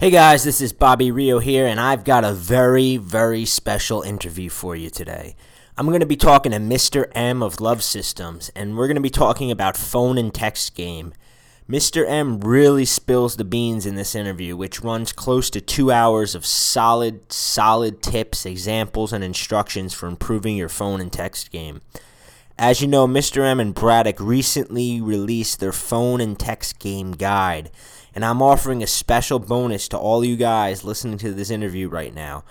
Hey guys, this is Bobby Rio here, and I've got a very, very special interview for you today. I'm going to be talking to Mr. M of Love Systems, and we're going to be talking about phone and text game. Mr. M really spills the beans in this interview, which runs close to two hours of solid, solid tips, examples, and instructions for improving your phone and text game. As you know, Mr. M and Braddock recently released their phone and text game guide and I'm offering a special bonus to all you guys listening to this interview right now.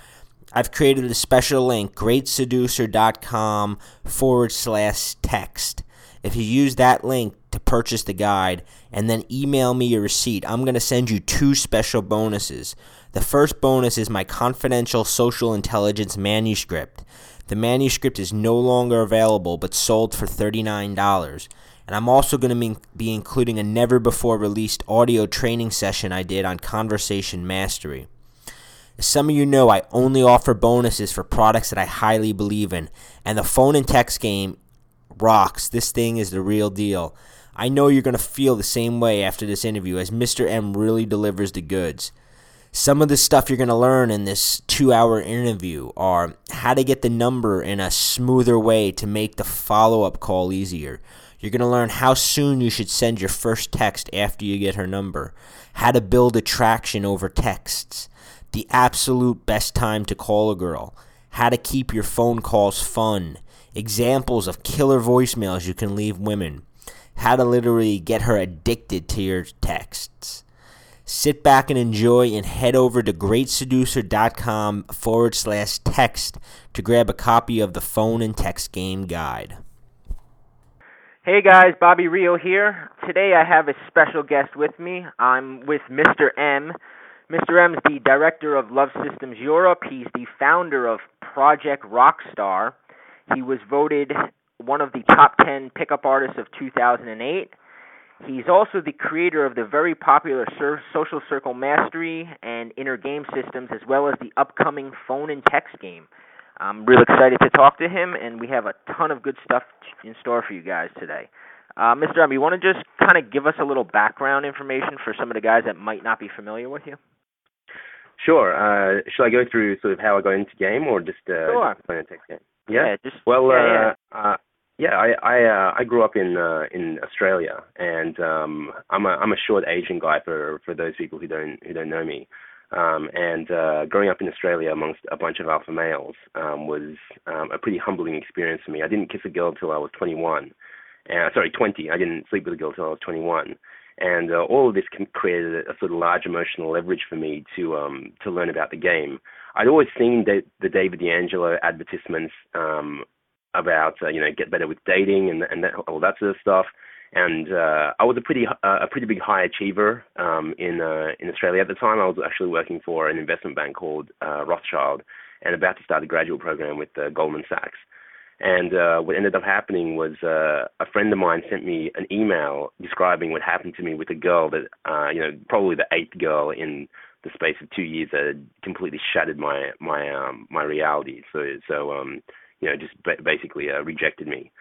I've created a special link, greatseducer.com forward slash text. If you use that link to purchase the guide and then email me your receipt, I'm going to send you two special bonuses. The first bonus is my confidential social intelligence manuscript. The manuscript is no longer available but sold for $39. And I'm also going to be including a never before released audio training session I did on conversation mastery. As some of you know, I only offer bonuses for products that I highly believe in, and the phone and text game rocks. This thing is the real deal. I know you're going to feel the same way after this interview, as Mr. M really delivers the goods. Some of the stuff you're going to learn in this two hour interview are how to get the number in a smoother way to make the follow up call easier you're going to learn how soon you should send your first text after you get her number, how to build attraction over texts, the absolute best time to call a girl, how to keep your phone calls fun, examples of killer voicemails you can leave women, how to literally get her addicted to your texts. Sit back and enjoy and head over to greatseducer.com forward slash text to grab a copy of the phone and text game guide. Hey guys, Bobby Rio here. Today I have a special guest with me. I'm with Mr. M. Mr. M is the director of Love Systems Europe. He's the founder of Project Rockstar. He was voted one of the top 10 pickup artists of 2008. He's also the creator of the very popular Social Circle Mastery and Inner Game Systems, as well as the upcoming phone and text game. I'm really excited to talk to him, and we have a ton of good stuff in store for you guys today. Uh, Mr. M, you want to just kind of give us a little background information for some of the guys that might not be familiar with you? Sure. Uh, should I go through sort of how I got into game, or just uh, sure. just playing a text game? Yeah. yeah just well, yeah, uh, yeah. Uh, yeah, I I uh, I grew up in uh, in Australia, and um, I'm a I'm a short Asian guy for for those people who don't who don't know me. Um, and uh, growing up in Australia amongst a bunch of alpha males um, was um, a pretty humbling experience for me. I didn't kiss a girl until I was 21. Uh, sorry, 20. I didn't sleep with a girl until I was 21. And uh, all of this created a, sort of large emotional leverage for me to um, to learn about the game. I'd always seen the, the David D'Angelo advertisements um, about uh, you know get better with dating and and that, all that sort of stuff and uh, I was a pretty uh, a pretty big high achiever um, in uh, in Australia at the time. I was actually working for an investment bank called uh, Rothschild, and about to start a graduate program with uh, Goldman Sachs. And uh, what ended up happening was uh, a friend of mine sent me an email describing what happened to me with a girl that uh, you know probably the eighth girl in the space of two years that had completely shattered my my um, my reality. So so um, you know just ba- basically uh, rejected me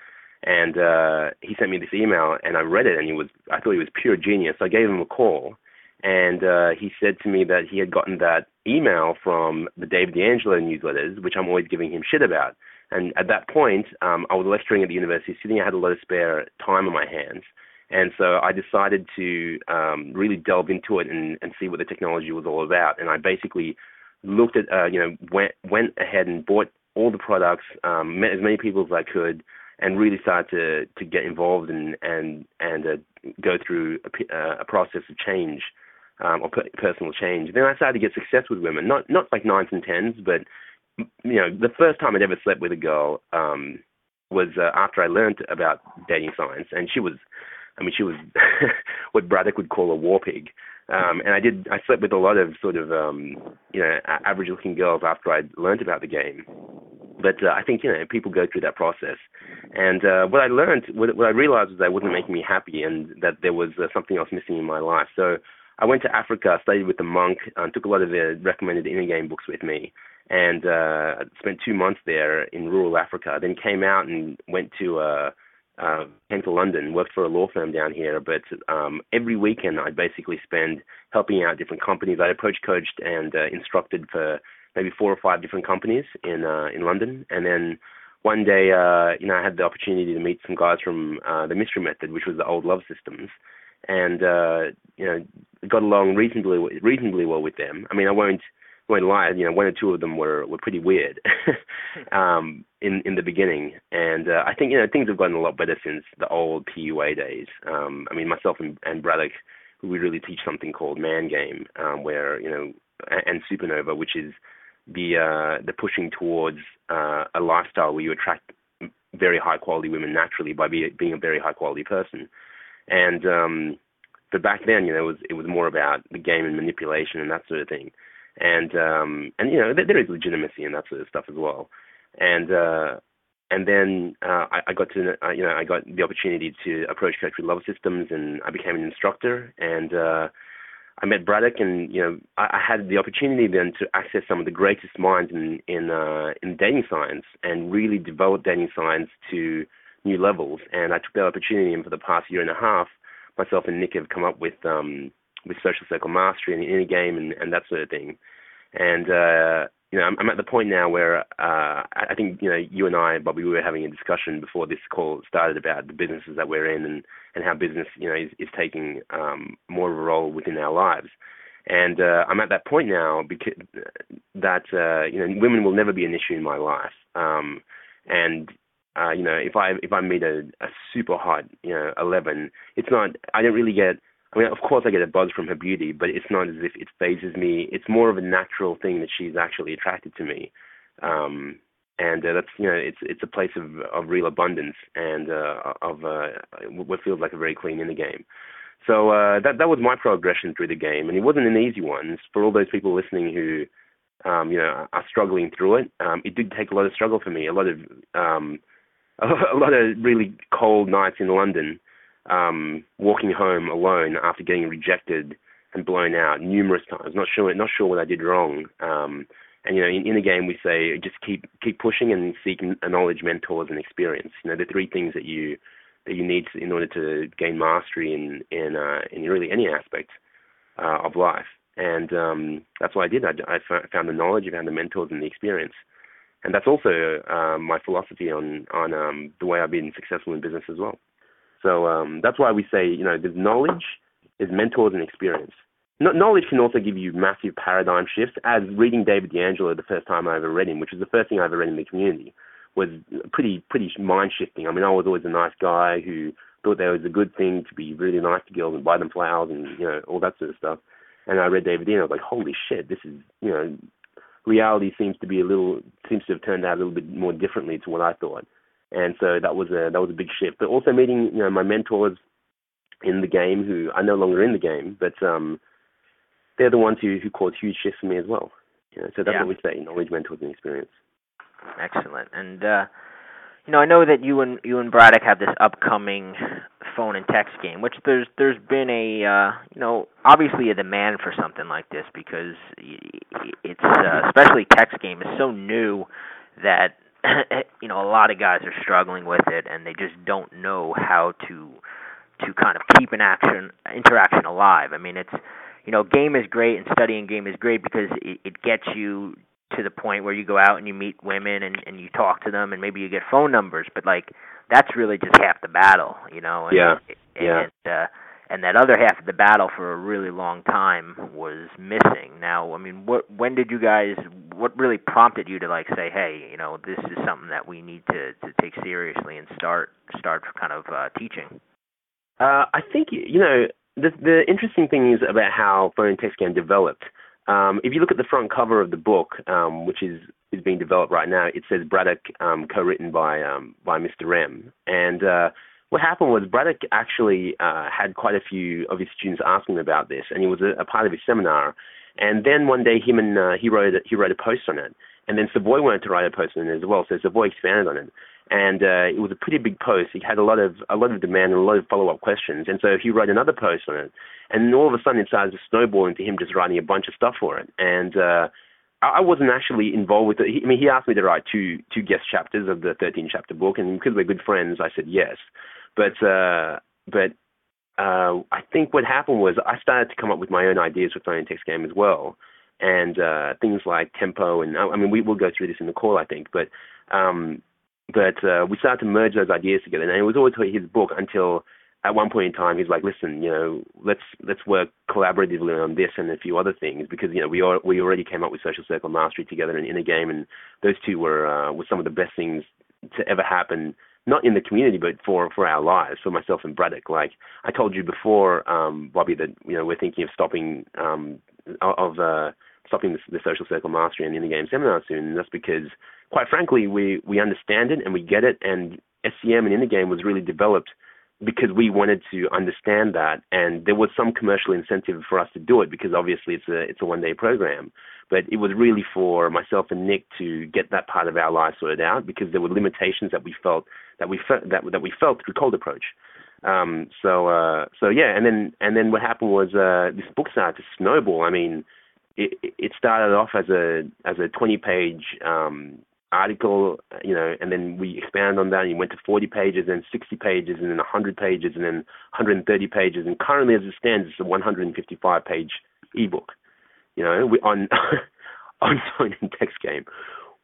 and uh, he sent me this email, and I read it, and he was I thought he was pure genius. So I gave him a call, and uh, he said to me that he had gotten that email from the David D'Angelo newsletters, which I'm always giving him shit about. And at that point, um, I was lecturing at the university, sitting. I had a lot of spare time on my hands, and so I decided to um, really delve into it and, and see what the technology was all about. And I basically looked at, uh, you know, went went ahead and bought all the products, um, met as many people as I could and really start to to get involved and and and uh, go through a, uh, a process of change um, or personal change. Then I started to get success with women, not not like nines and tens, but you know the first time I'd ever slept with a girl um, was uh, after I learned about dating science, and she was, I mean, she was what Braddock would call a war pig. Um, and I did. I slept with a lot of sort of, um, you know, average-looking girls after I'd learned about the game. But uh, I think you know people go through that process, and uh, what I learned, what, what I realized was that wasn't making me happy, and that there was uh, something else missing in my life. So I went to Africa, studied with the monk, and took a lot of the recommended inner game books with me, and uh, spent two months there in rural Africa. Then came out and went to uh, uh, came to London, worked for a law firm down here, but um, every weekend I'd basically spend helping out different companies. I'd approach coached and uh, instructed for maybe four or five different companies in uh, in London, and then one day, uh, you know, I had the opportunity to meet some guys from uh, the Mystery Method, which was the old Love Systems, and uh, you know, got along reasonably reasonably well with them. I mean, I won't won't lie, you know, one or two of them were were pretty weird um, in in the beginning, and uh, I think you know things have gotten a lot better since the old PUA days. Um, I mean, myself and, and Braddock, we really teach something called Man Game, um, where you know, and Supernova, which is the uh, the pushing towards uh, a lifestyle where you attract very high quality women naturally by be, being a very high quality person, and um, but back then, you know, it was it was more about the game and manipulation and that sort of thing and um and you know there, is legitimacy in that sort of stuff as well and uh and then uh, I, I got to uh, you know I got the opportunity to approach Coach with Love Systems, and I became an instructor. And uh, I met Braddock, and you know I, I had the opportunity then to access some of the greatest minds in in uh, in dating science, and really develop dating science to new levels. And I took that opportunity, and for the past year and a half, myself and Nick have come up with um, with social circle mastery and the inner game and, and that sort of thing. And uh, you know, I'm, I'm at the point now where uh, I think you know you and I, Bobby, we were having a discussion before this call started about the businesses that we're in and and how business you know is, is taking um, more of a role within our lives. And uh, I'm at that point now because that uh, you know women will never be an issue in my life. Um, and uh, you know if I if I meet a, a super hot you know 11, it's not I don't really get I mean, of course, I get a buzz from her beauty, but it's not as if it phases me. It's more of a natural thing that she's actually attracted to me, um, and uh, that's you know, it's it's a place of of real abundance and uh, of uh, what feels like a very clean inner game. So uh, that that was my progression through the game, and it wasn't an easy one. For all those people listening who, um, you know, are struggling through it, um, it did take a lot of struggle for me. A lot of um, a lot of really cold nights in London um, walking home alone after getting rejected and blown out numerous times, not sure not sure what I did wrong. Um, and you know, in, in the game we say just keep keep pushing and seek knowledge, mentors, and experience. You know, the three things that you that you need in order to gain mastery in in uh, in really any aspect uh, of life. And um, that's what I did. I, I found the knowledge, I found the mentors, and the experience. And that's also uh, my philosophy on on um, the way I've been successful in business as well. So um, that's why we say, you know, there's knowledge, there's mentors and experience. No- knowledge can also give you massive paradigm shifts, as reading David D'Angelo the first time I ever read him, which was the first thing I ever read in the community, was pretty pretty mind shifting. I mean, I was always a nice guy who thought there was a good thing to be really nice to girls and buy them flowers and you know all that sort of stuff. And I read David D'Angelo, I was like, holy shit, this is you know, reality seems to be a little seems to have turned out a little bit more differently to what I thought and so that was a that was a big shift. But also meeting you know my mentors in the game who are no longer in the game, but um, they're the ones who who caused huge shifts for me as well. You know, so that's yeah. what we say: knowledge, mentors, and experience. Excellent. And uh, you know, I know that you and you and Braddock have this upcoming phone and text game, which there's there's been a uh, you know obviously a demand for something like this because it's uh, especially text game is so new that you know a lot of guys are struggling with it and they just don't know how to to kind of keep an action interaction alive. I mean, it's you know, game is great and studying game is great because it, it gets you to the point where you go out and you meet women and and you talk to them and maybe you get phone numbers, but like that's really just half the battle, you know. And, yeah. And, yeah. And, uh, and that other half of the battle for a really long time was missing. Now, I mean, what when did you guys? What really prompted you to like say, hey, you know, this is something that we need to to take seriously and start start kind of uh, teaching? Uh, I think you know the the interesting thing is about how phone text game developed. Um, if you look at the front cover of the book, um, which is is being developed right now, it says Braddock, um, co-written by um, by Mr. M, and uh, what happened was Braddock actually uh, had quite a few of his students asking about this, and it was a, a part of his seminar. And then one day, him and uh, he wrote a, he wrote a post on it, and then Savoy wanted to write a post on it as well. So Savoy expanded on it, and uh, it was a pretty big post. He had a lot of a lot of demand and a lot of follow up questions, and so he wrote another post on it. And all of a sudden, it started to snowball into him just writing a bunch of stuff for it. And uh, I wasn't actually involved with it. I mean, he asked me to write two two guest chapters of the 13 chapter book, and because we're good friends, I said yes. But uh, but uh, I think what happened was I started to come up with my own ideas for phone and text game as well, and uh, things like tempo and I mean we will go through this in the call I think, but um, but uh, we started to merge those ideas together, and it was always his book until at one point in time he's like, listen, you know, let's let's work collaboratively on this and a few other things. Because you know we are, we already came up with Social Circle Mastery together in, Inner Game, and those two were uh, were some of the best things to ever happen. Not in the community, but for for our lives, for myself and Braddock. Like I told you before, um, Bobby, that you know we're thinking of stopping um, of uh, stopping the, the Social Circle Mastery and the Inner Game seminar soon. And that's because, quite frankly, we we understand it and we get it, and SCM and Inner Game was really developed because we wanted to understand that, and there was some commercial incentive for us to do it because obviously it's a it's a one day program, but it was really for myself and Nick to get that part of our life sorted out because there were limitations that we felt that we felt that that we felt through cold approach. Um, so uh, so yeah, and then and then what happened was uh, this book started to snowball. I mean, it, it started off as a as a 20 page um, article, you know, and then we expand on that and went to 40 pages, then 60 pages, and then 100 pages, and then 130 pages, and currently, as it stands, it's a 155 page ebook. You know, we, on on phone and text game,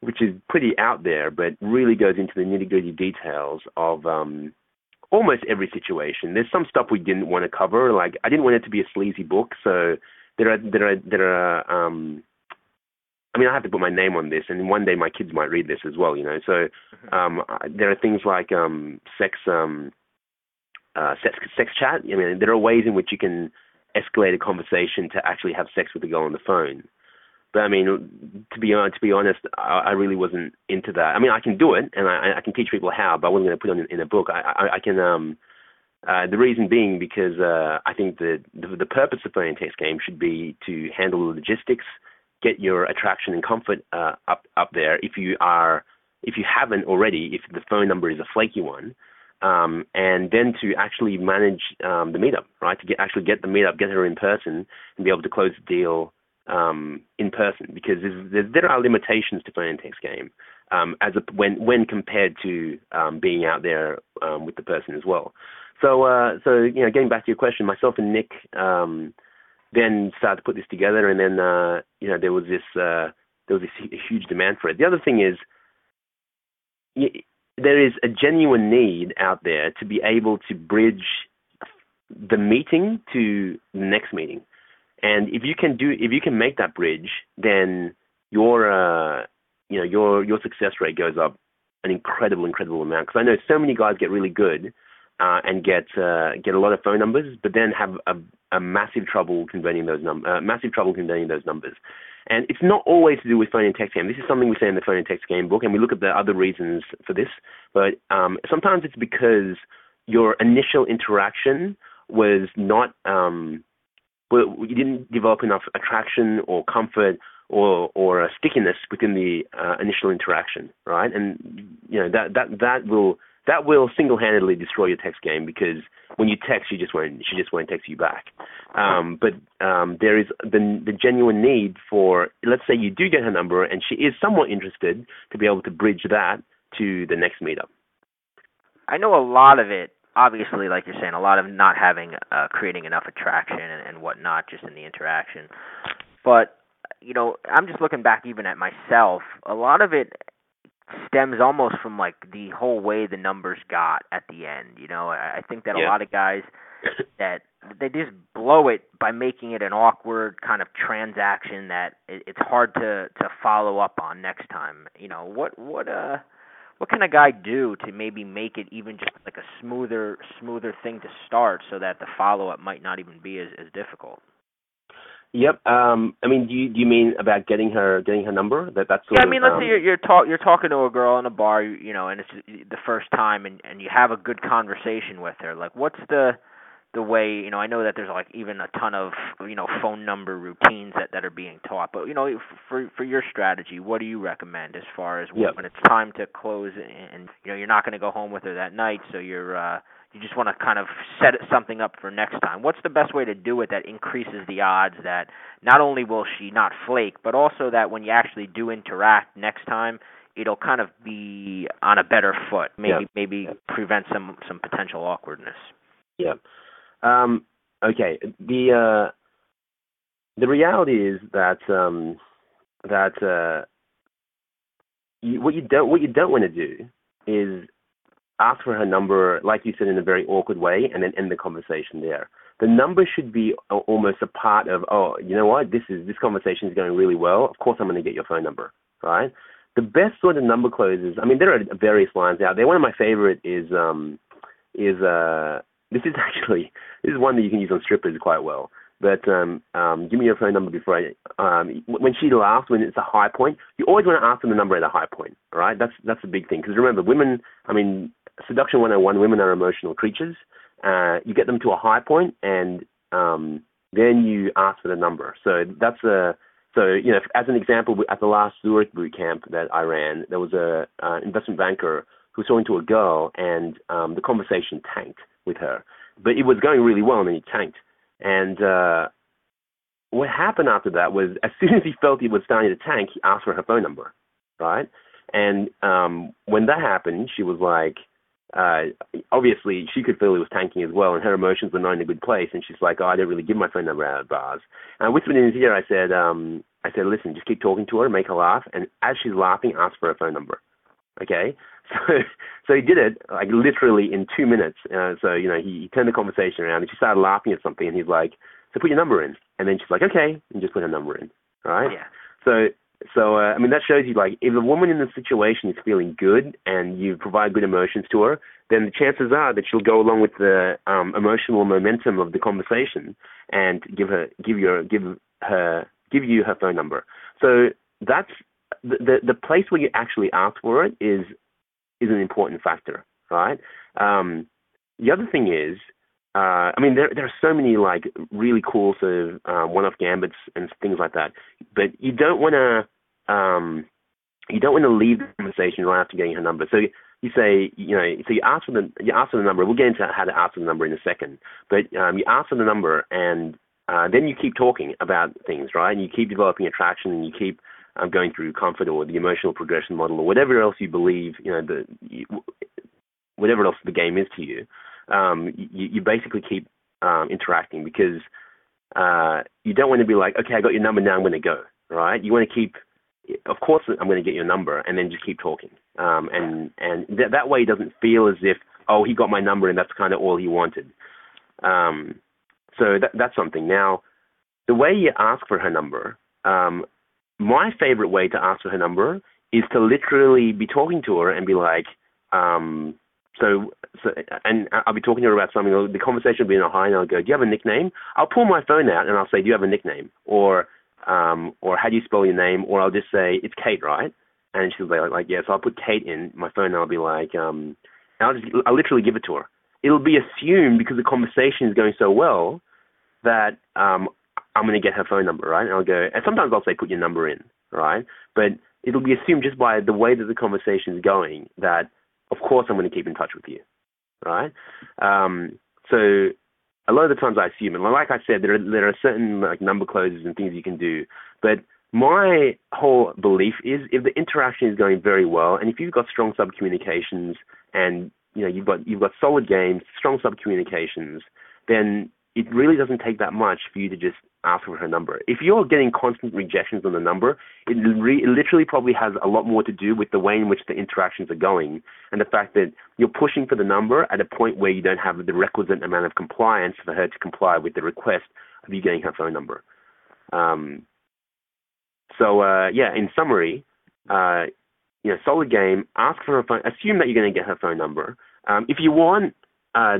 which is pretty out there, but really goes into the nitty gritty details of um, almost every situation. There's some stuff we didn't want to cover, like I didn't want it to be a sleazy book, so there are there are there are um I mean, I have to put my name on this, and one day my kids might read this as well, you know. So mm-hmm. um, there are things like um, sex, um, uh, sex, sex chat. I mean, there are ways in which you can escalate a conversation to actually have sex with the girl on the phone. But I mean, to be to be honest, I, I really wasn't into that. I mean, I can do it, and I, I can teach people how, but I wasn't going to put it in, in a book. I, I, I can. Um, uh, the reason being because uh, I think the, the the purpose of playing a text game should be to handle the logistics get your attraction and comfort uh, up up there. If you are if you haven't already, if the phone number is a flaky one, um, and then to actually manage um, the meetup, right? To get actually get the meetup, get her in person, and be able to close the deal um, in person, because there's, there are limitations to phone and text game um, as a, when when compared to um, being out there um, with the person as well. So uh, so you know, getting back to your question, myself and Nick. Then started to put this together, and then uh, you know there was this uh, there was this huge demand for it. The other thing is there is a genuine need out there to be able to bridge the meeting to the next meeting, and if you can do if you can make that bridge, then your uh, you know your your success rate goes up an incredible incredible amount. Because I know so many guys get really good uh, and get uh, get a lot of phone numbers, but then have a, a massive trouble converting those num- uh, massive trouble converting those numbers. And it's not always to do with phone and text game. This is something we say in the phone and text game book, and we look at the other reasons for this. But um, sometimes it's because your initial interaction was not um, well, you didn't develop enough attraction or comfort or or stickiness within the uh, initial interaction, right? And you know that that that will that will single-handedly destroy your text game because when you text, she just won't she just won't text you back. Um, but um, there is the the genuine need for let's say you do get her number and she is somewhat interested to be able to bridge that to the next meetup. I know a lot of it. Obviously, like you're saying, a lot of not having uh, creating enough attraction and, and whatnot, just in the interaction. But you know, I'm just looking back even at myself. A lot of it stems almost from like the whole way the numbers got at the end. You know, I think that yeah. a lot of guys that they just blow it by making it an awkward kind of transaction that it's hard to to follow up on next time. You know, what what uh what can a guy do to maybe make it even just like a smoother smoother thing to start so that the follow up might not even be as as difficult? Yep. Um, I mean, do you do you mean about getting her getting her number? That that's yeah. I mean, of, let's um, say you're you're, talk, you're talking to a girl in a bar, you, you know, and it's the first time, and and you have a good conversation with her. Like, what's the the way you know I know that there's like even a ton of you know phone number routines that that are being taught but you know for for your strategy what do you recommend as far as yep. when it's time to close and you know you're not going to go home with her that night so you're uh you just want to kind of set something up for next time what's the best way to do it that increases the odds that not only will she not flake but also that when you actually do interact next time it'll kind of be on a better foot maybe yep. maybe prevent some some potential awkwardness yeah um, okay. The uh, the reality is that um, that uh, you, what you don't what you don't want to do is ask for her number, like you said, in a very awkward way, and then end the conversation there. The number should be almost a part of. Oh, you know what? This is this conversation is going really well. Of course, I'm going to get your phone number, right? The best sort of number closes. I mean, there are various lines out there. One of my favorite is um, is uh, this is actually this is one that you can use on strippers quite well. But um, um, give me your phone number before I. Um, when she laughs, when it's a high point, you always want to ask them the number at a high point. Right, that's that's a big thing because remember, women. I mean, seduction 101. Women are emotional creatures. Uh, you get them to a high point, and um, then you ask for the number. So that's a so, you know, as an example, at the last Zurich boot camp that I ran, there was a uh, investment banker who was talking to a girl, and um, the conversation tanked with her. But it was going really well, and then it tanked. And uh, what happened after that was, as soon as he felt he was starting to tank, he asked for her phone number, right? And um, when that happened, she was like, uh, obviously she could feel he was tanking as well, and her emotions were not in a good place. And she's like, "Oh, I don't really give my phone number out at bars." And I whispered in his ear. I said, um, "I said, listen, just keep talking to her, make her laugh, and as she's laughing, ask for her phone number." Okay, so so he did it like literally in two minutes. Uh, so you know he, he turned the conversation around and she started laughing at something and he's like, "So put your number in," and then she's like, "Okay," and just put her number in. Right? Yeah. So so uh, I mean that shows you like if a woman in the situation is feeling good and you provide good emotions to her, then the chances are that she'll go along with the um, emotional momentum of the conversation and give her give your give her give you her phone number. So that's the, the the place where you actually ask for it is is an important factor, right? Um, the other thing is, uh, I mean, there there are so many like really cool sort of uh, one-off gambits and things like that, but you don't want to um, you don't want to leave the conversation right after getting her number. So you say, you know, so you ask for the you ask for the number. We'll get into how to ask for the number in a second, but um, you ask for the number and uh, then you keep talking about things, right? And you keep developing attraction, and you keep um, going through comfort or the emotional progression model or whatever else you believe, you know, the whatever else the game is to you, um, you, you basically keep um, interacting because uh, you don't want to be like, okay, I got your number now, I'm going to go, right? You want to keep, of course, I'm going to get your number, and then just keep talking, um, and and th- that way it doesn't feel as if, oh, he got my number and that's kind of all he wanted. Um, so that, that's something. Now, the way you ask for her number, um, my favorite way to ask for her number is to literally be talking to her and be like, um, so, so, and I'll be talking to her about something. The conversation will be in a high, and I'll go, "Do you have a nickname?" I'll pull my phone out and I'll say, "Do you have a nickname?" Or, um, or how do you spell your name? Or I'll just say, "It's Kate, right?" And she'll be like, like "Yeah." So I'll put Kate in my phone, and I'll be like, um, and I'll just, I'll literally give it to her. It'll be assumed because the conversation is going so well that um, I'm going to get her phone number, right? And I'll go, and sometimes I'll say, put your number in, right? But it'll be assumed just by the way that the conversation is going that, of course, I'm going to keep in touch with you, right? Um, so a lot of the times I assume, and like I said, there are there are certain like number closes and things you can do, but my whole belief is if the interaction is going very well, and if you've got strong sub communications, and you know you've got you've got solid games, strong sub communications, then it really doesn't take that much for you to just ask for her number. If you're getting constant rejections on the number, it, re- it literally probably has a lot more to do with the way in which the interactions are going and the fact that you're pushing for the number at a point where you don't have the requisite amount of compliance for her to comply with the request of you getting her phone number. Um, so uh, yeah, in summary, uh, you know, solid game. Ask for her phone. Assume that you're going to get her phone number. Um, if you want uh,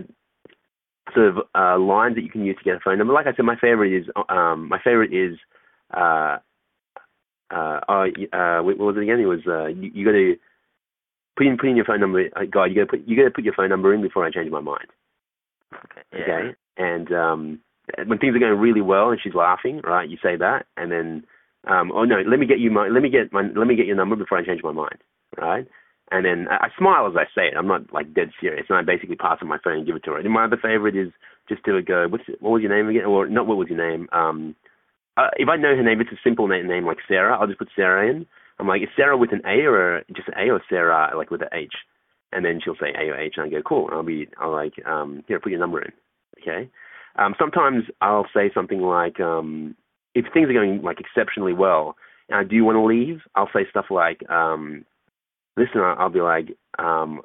sort of uh, lines that you can use to get a phone number. Like I said, my favorite is um, my favorite is uh, uh, uh, uh, what was it again? It was uh, you, you got to put in put in your phone number. Uh, God, you got to put you got to put your phone number in before I change my mind. Okay. Yeah. Okay. and um, when things are going really well and she's laughing, right? You say that, and then, um, oh no, let me get you my, let me get my, let me get your number before I change my mind, right? And then I, smile as I say it. I'm not like dead serious, and I basically pass on my phone and give it to her. And my other favorite is just to go, what's what was your name again? Or not what was your name? Um, uh, if I know her name, it's a simple name, name like Sarah. I'll just put Sarah in. I'm like, is Sarah with an A or just an A or Sarah like with an H? And then she'll say A or H, and I go, cool. And I'll be, I'll like, um, here, put your number in. Okay. Um, sometimes I'll say something like, um, if things are going like exceptionally well, and I do want to leave, I'll say stuff like, um, listen, I'll be like, um,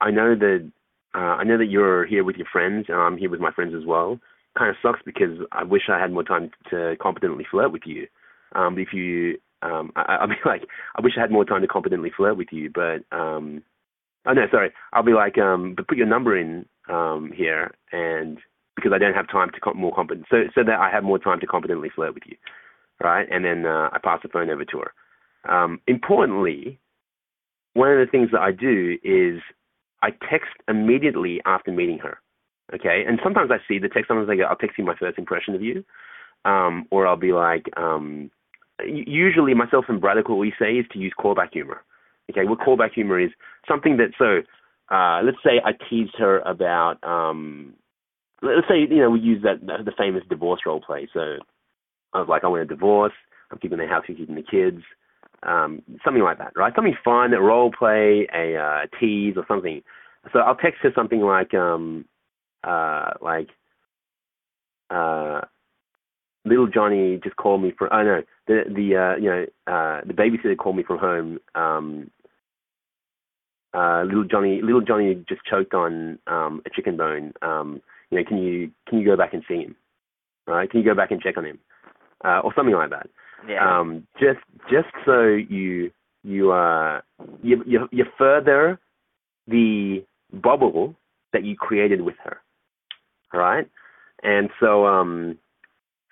I know that uh, I know that you're here with your friends, and I'm here with my friends as well. Kind of sucks because I wish I had more time to competently flirt with you. Um, if you, um, I, I'll be like, I wish I had more time to competently flirt with you, but um, oh no, sorry, I'll be like, um, but put your number in um, here, and because I don't have time to com- more competent, so so that I have more time to competently flirt with you, right? And then uh, I pass the phone over to her. Um, importantly, one of the things that I do is I text immediately after meeting her. Okay, and sometimes I see the text. Sometimes I go, I'll text you my first impression of you, um, or I'll be like, um, usually myself and Braddock, what we say is to use callback humor. Okay, what callback humor is something that so. Uh, let's say I teased her about um, let's say you know we use that the famous divorce role play. So I was like, I want a divorce. I'm keeping the house, you're keeping the kids, um, something like that, right? Something fun, a role play, a uh, tease, or something. So I'll text her something like, um, uh, like, uh, little Johnny just called me from. Oh no, the the uh, you know uh, the babysitter called me from home. Um, uh, little Johnny, little Johnny just choked on um, a chicken bone. Um, you know, can you can you go back and see him? Right? Can you go back and check on him, uh, or something like that? Yeah. Um, just just so you you uh you you, you further the bubble that you created with her, right? And so um,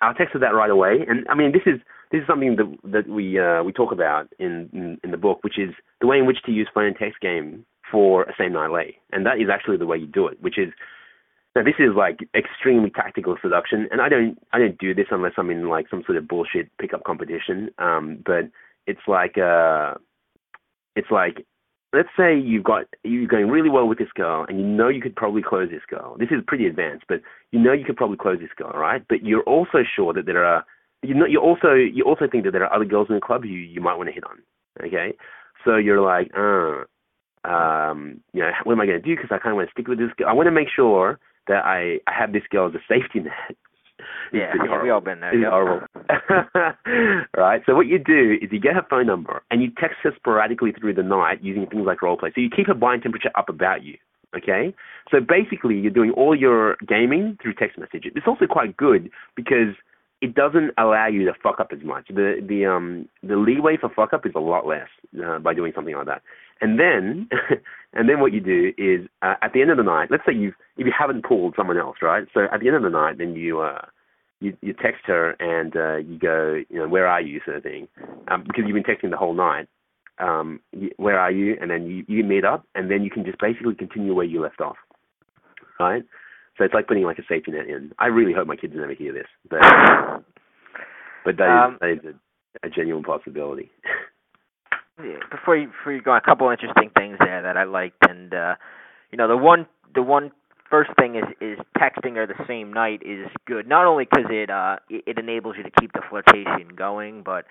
I'll text her that right away. And I mean, this is this is something that that we uh, we talk about in, in in the book, which is the way in which to use phone and text game for a same night lay, and that is actually the way you do it, which is now this is like extremely tactical seduction, and I don't I don't do this unless I'm in like some sort of bullshit pickup competition. Um, but it's like uh, it's like let's say you've got you're going really well with this girl, and you know you could probably close this girl. This is pretty advanced, but you know you could probably close this girl, right? But you're also sure that there are you know you also you also think that there are other girls in the club who you might want to hit on. Okay, so you're like, uh, um, you know, what am I going to do? Because I kind of want to stick with this girl. I want to make sure that I, I have this girl as a safety net. yeah, we all been there. It's yep. horrible. right. So what you do is you get her phone number and you text her sporadically through the night using things like role play. So you keep her body temperature up about you. Okay. So basically, you're doing all your gaming through text message. It's also quite good because it doesn't allow you to fuck up as much. The the um the leeway for fuck up is a lot less uh, by doing something like that. And then, and then what you do is uh, at the end of the night, let's say you've if you haven't pulled someone else, right? So at the end of the night, then you uh, you you text her and uh, you go, you know, where are you, sort of thing, um, because you've been texting the whole night. Um, you, where are you? And then you you meet up, and then you can just basically continue where you left off, right? So it's like putting like a safety net in. I really hope my kids never hear this, but but that um, is, that is a, a genuine possibility. before you before you go, a couple interesting things there that I liked, and uh, you know the one the one first thing is is texting her the same night is good. Not only because it uh it, enables you to keep the flirtation going, but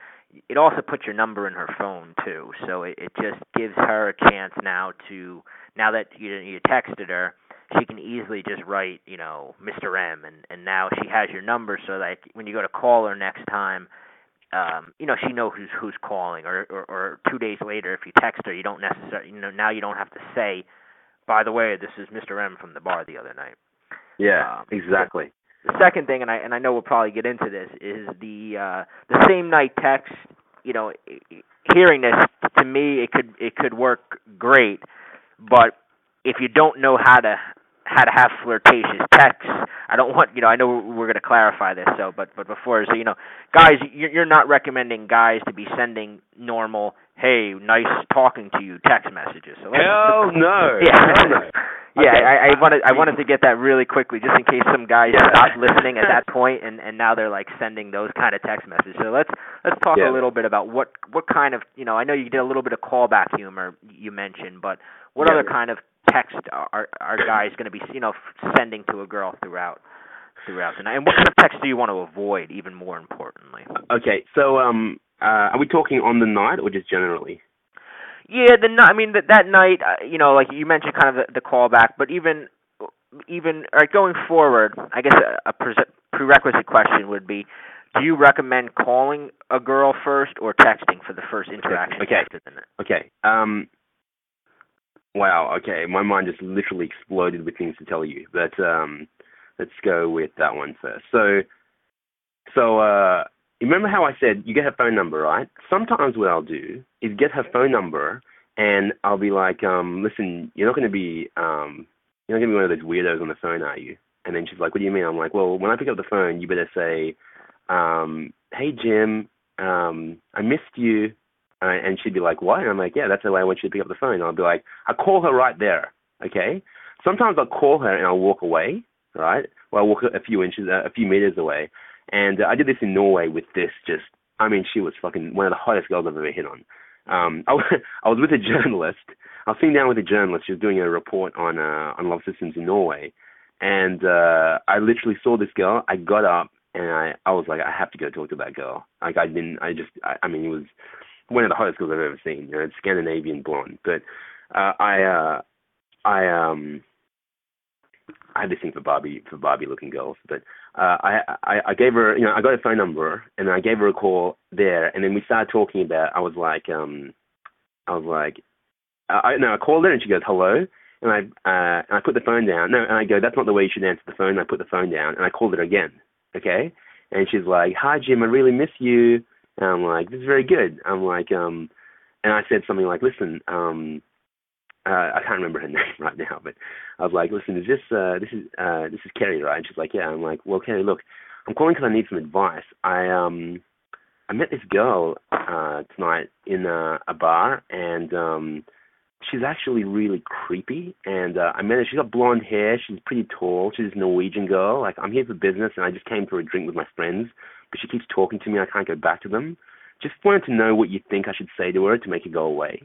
it also puts your number in her phone too. So it, it just gives her a chance now to now that you you texted her, she can easily just write you know Mr. M and and now she has your number so that when you go to call her next time um, you know, she knows who's who's calling, or, or or two days later, if you text her, you don't necessarily, you know, now you don't have to say, by the way, this is Mr. M from the bar the other night. Yeah, um, exactly. The, the second thing, and I and I know we'll probably get into this, is the uh, the same night text. You know, hearing this to me, it could it could work great, but if you don't know how to how to have flirtatious texts. I don't want you know. I know we're going to clarify this, so but but before so you know, guys, you're, you're not recommending guys to be sending normal, hey, nice talking to you text messages. So Hell no. Yeah. Hell no. Yeah, Okay. I, I wanted I wanted to get that really quickly, just in case some guys Yeah. stopped listening at that point, and and now they're like sending those kind of text messages. So let's let's talk Yeah. a little bit about what what kind of you know I know you did a little bit of callback humor you mentioned, but what Yeah. other kind of text are are guys going to be you know sending to a girl throughout throughout the night, and what kind of text do you want to avoid? Even more importantly. Okay, so um, uh, are we talking on the night or just generally? Yeah, the night. I mean that that night, uh, you know, like you mentioned, kind of the, the callback, but even even right, going forward, I guess a, a pre- prerequisite question would be: Do you recommend calling a girl first or texting for the first interaction okay. after the night? Okay. Um. Wow. Okay, my mind just literally exploded with things to tell you, but um, let's go with that one first. So, so uh, remember how I said you get her phone number, right? Sometimes what I'll do is get her phone number, and I'll be like, um, listen, you're not going to be, um, you're not going to be one of those weirdos on the phone, are you? And then she's like, what do you mean? I'm like, well, when I pick up the phone, you better say, um, hey Jim, um, I missed you. Uh, and she'd be like, what? And I'm like, yeah, that's the way I want you to pick up the phone. And I'll be like, I call her right there, okay? Sometimes I'll call her and I'll walk away, right? Or I'll walk a few inches, a few meters away. And uh, I did this in Norway with this just, I mean, she was fucking one of the hottest girls I've ever hit on. Um, I, was- I was with a journalist. I was sitting down with a journalist. She was doing a report on uh, on love systems in Norway, and uh, I literally saw this girl. I got up and I I was like, I have to go talk to that girl. Like I didn't. I just. I, I mean, it was one of the hottest girls I've ever seen. You know, Scandinavian blonde. But uh, I uh, I um I had this thing for Barbie for Barbie looking girls, but uh, I, I I gave her you know I got her phone number and I gave her a call there and then we started talking about I was like um I was like I no I called her and she goes hello? And I uh and I put the phone down. No and I go that's not the way you should answer the phone. And I put the phone down and I called her again okay? And she's like hi Jim I really miss you. And I'm like this is very good. I'm like um and I said something like listen um uh, I can't remember her name right now, but I was like, "Listen, is this uh, this is uh, this is Kerry, right?" And she's like, "Yeah." I'm like, "Well, Kerry, look, I'm calling because I need some advice. I um I met this girl uh, tonight in a, a bar, and um she's actually really creepy. And uh, I met her. She's got blonde hair. She's pretty tall. She's a Norwegian girl. Like I'm here for business, and I just came for a drink with my friends, but she keeps talking to me. I can't go back to them. Just wanted to know what you think I should say to her to make her go away."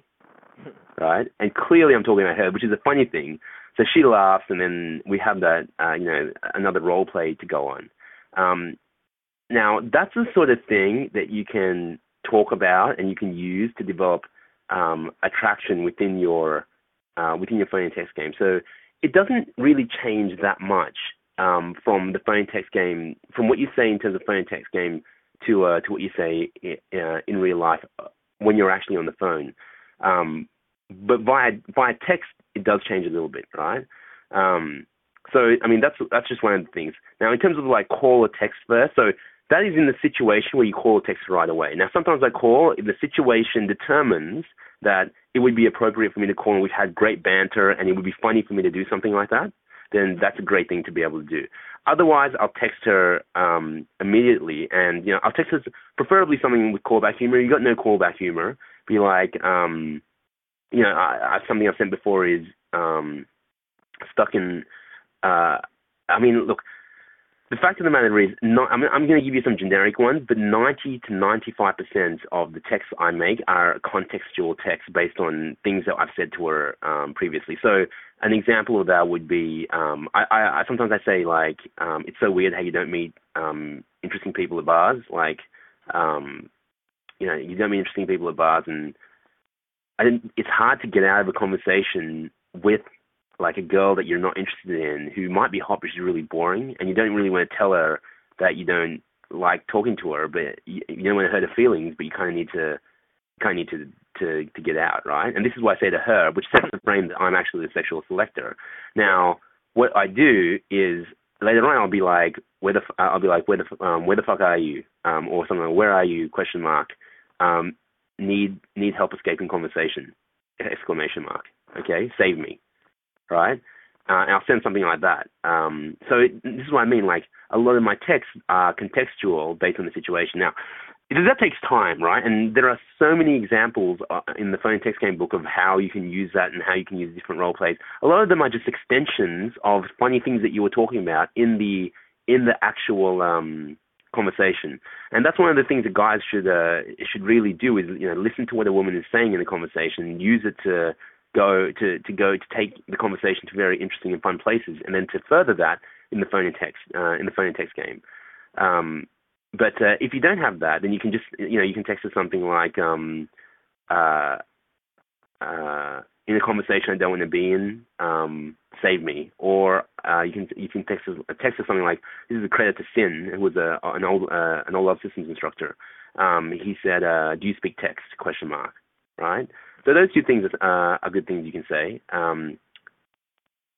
Right? And clearly I'm talking about her, which is a funny thing. So she laughs, and then we have that, uh, you know, another role play to go on. Um, now, that's the sort of thing that you can talk about and you can use to develop um, attraction within your uh, within your phone and text game. So it doesn't really change that much um, from the phone and text game, from what you say in terms of phone and text game to uh, to what you say i- uh, in real life uh, when you're actually on the phone. Um, but via via text it does change a little bit, right? Um, so I mean that's that's just one of the things. Now in terms of like call or text first, so that is in the situation where you call or text right away. Now sometimes I call if the situation determines that it would be appropriate for me to call and we've had great banter and it would be funny for me to do something like that, then that's a great thing to be able to do. Otherwise, I'll text her um, immediately, and you know, I'll text her preferably something with callback humor. You've got no callback humor, be like, um, you know, I, I, something I've said before is um, stuck in. Uh, I mean, look, the fact of the matter is, not, I'm, I'm going to give you some generic ones, but 90 to 95 percent of the texts I make are contextual texts based on things that I've said to her um, previously. So, an example of that would be, um, I, I, I sometimes I say like, um, it's so weird how you don't meet um, interesting people at bars. Like, um, you know, you don't meet interesting people at bars, and I didn't, it's hard to get out of a conversation with like a girl that you're not interested in who might be hot but she's really boring and you don't really want to tell her that you don't like talking to her but you, you don't want to hurt her feelings but you kind of need to kind of need to to to get out right? And this is what I say to her which sets the frame that I'm actually the sexual selector. Now what I do is later on I'll be like where the f- I'll be like where the f- um where the fuck are you? Um or something like, where are you? question mark um need need help escaping conversation exclamation mark. Okay? Save me. Right? Uh, and I'll send something like that. Um so it, this is what I mean like a lot of my texts are contextual based on the situation. Now that takes time, right? And there are so many examples uh, in the phone text game book of how you can use that and how you can use different role plays. A lot of them are just extensions of funny things that you were talking about in the in the actual um, conversation. And that's one of the things that guys should uh, should really do is you know listen to what a woman is saying in the conversation, use it to go to to go to take the conversation to very interesting and fun places, and then to further that in the phone and text uh, in the phone and text game. Um, but uh, if you don't have that, then you can just you know you can text her something like um, uh, uh, in a conversation I don't want to be in, um, save me, or uh, you can you can text us, text us something like this is a credit to Sinn, who was a an old uh, an old love systems instructor. Um, he said, uh, "Do you speak text?" Question mark. Right. So those two things uh, are good things you can say. Um,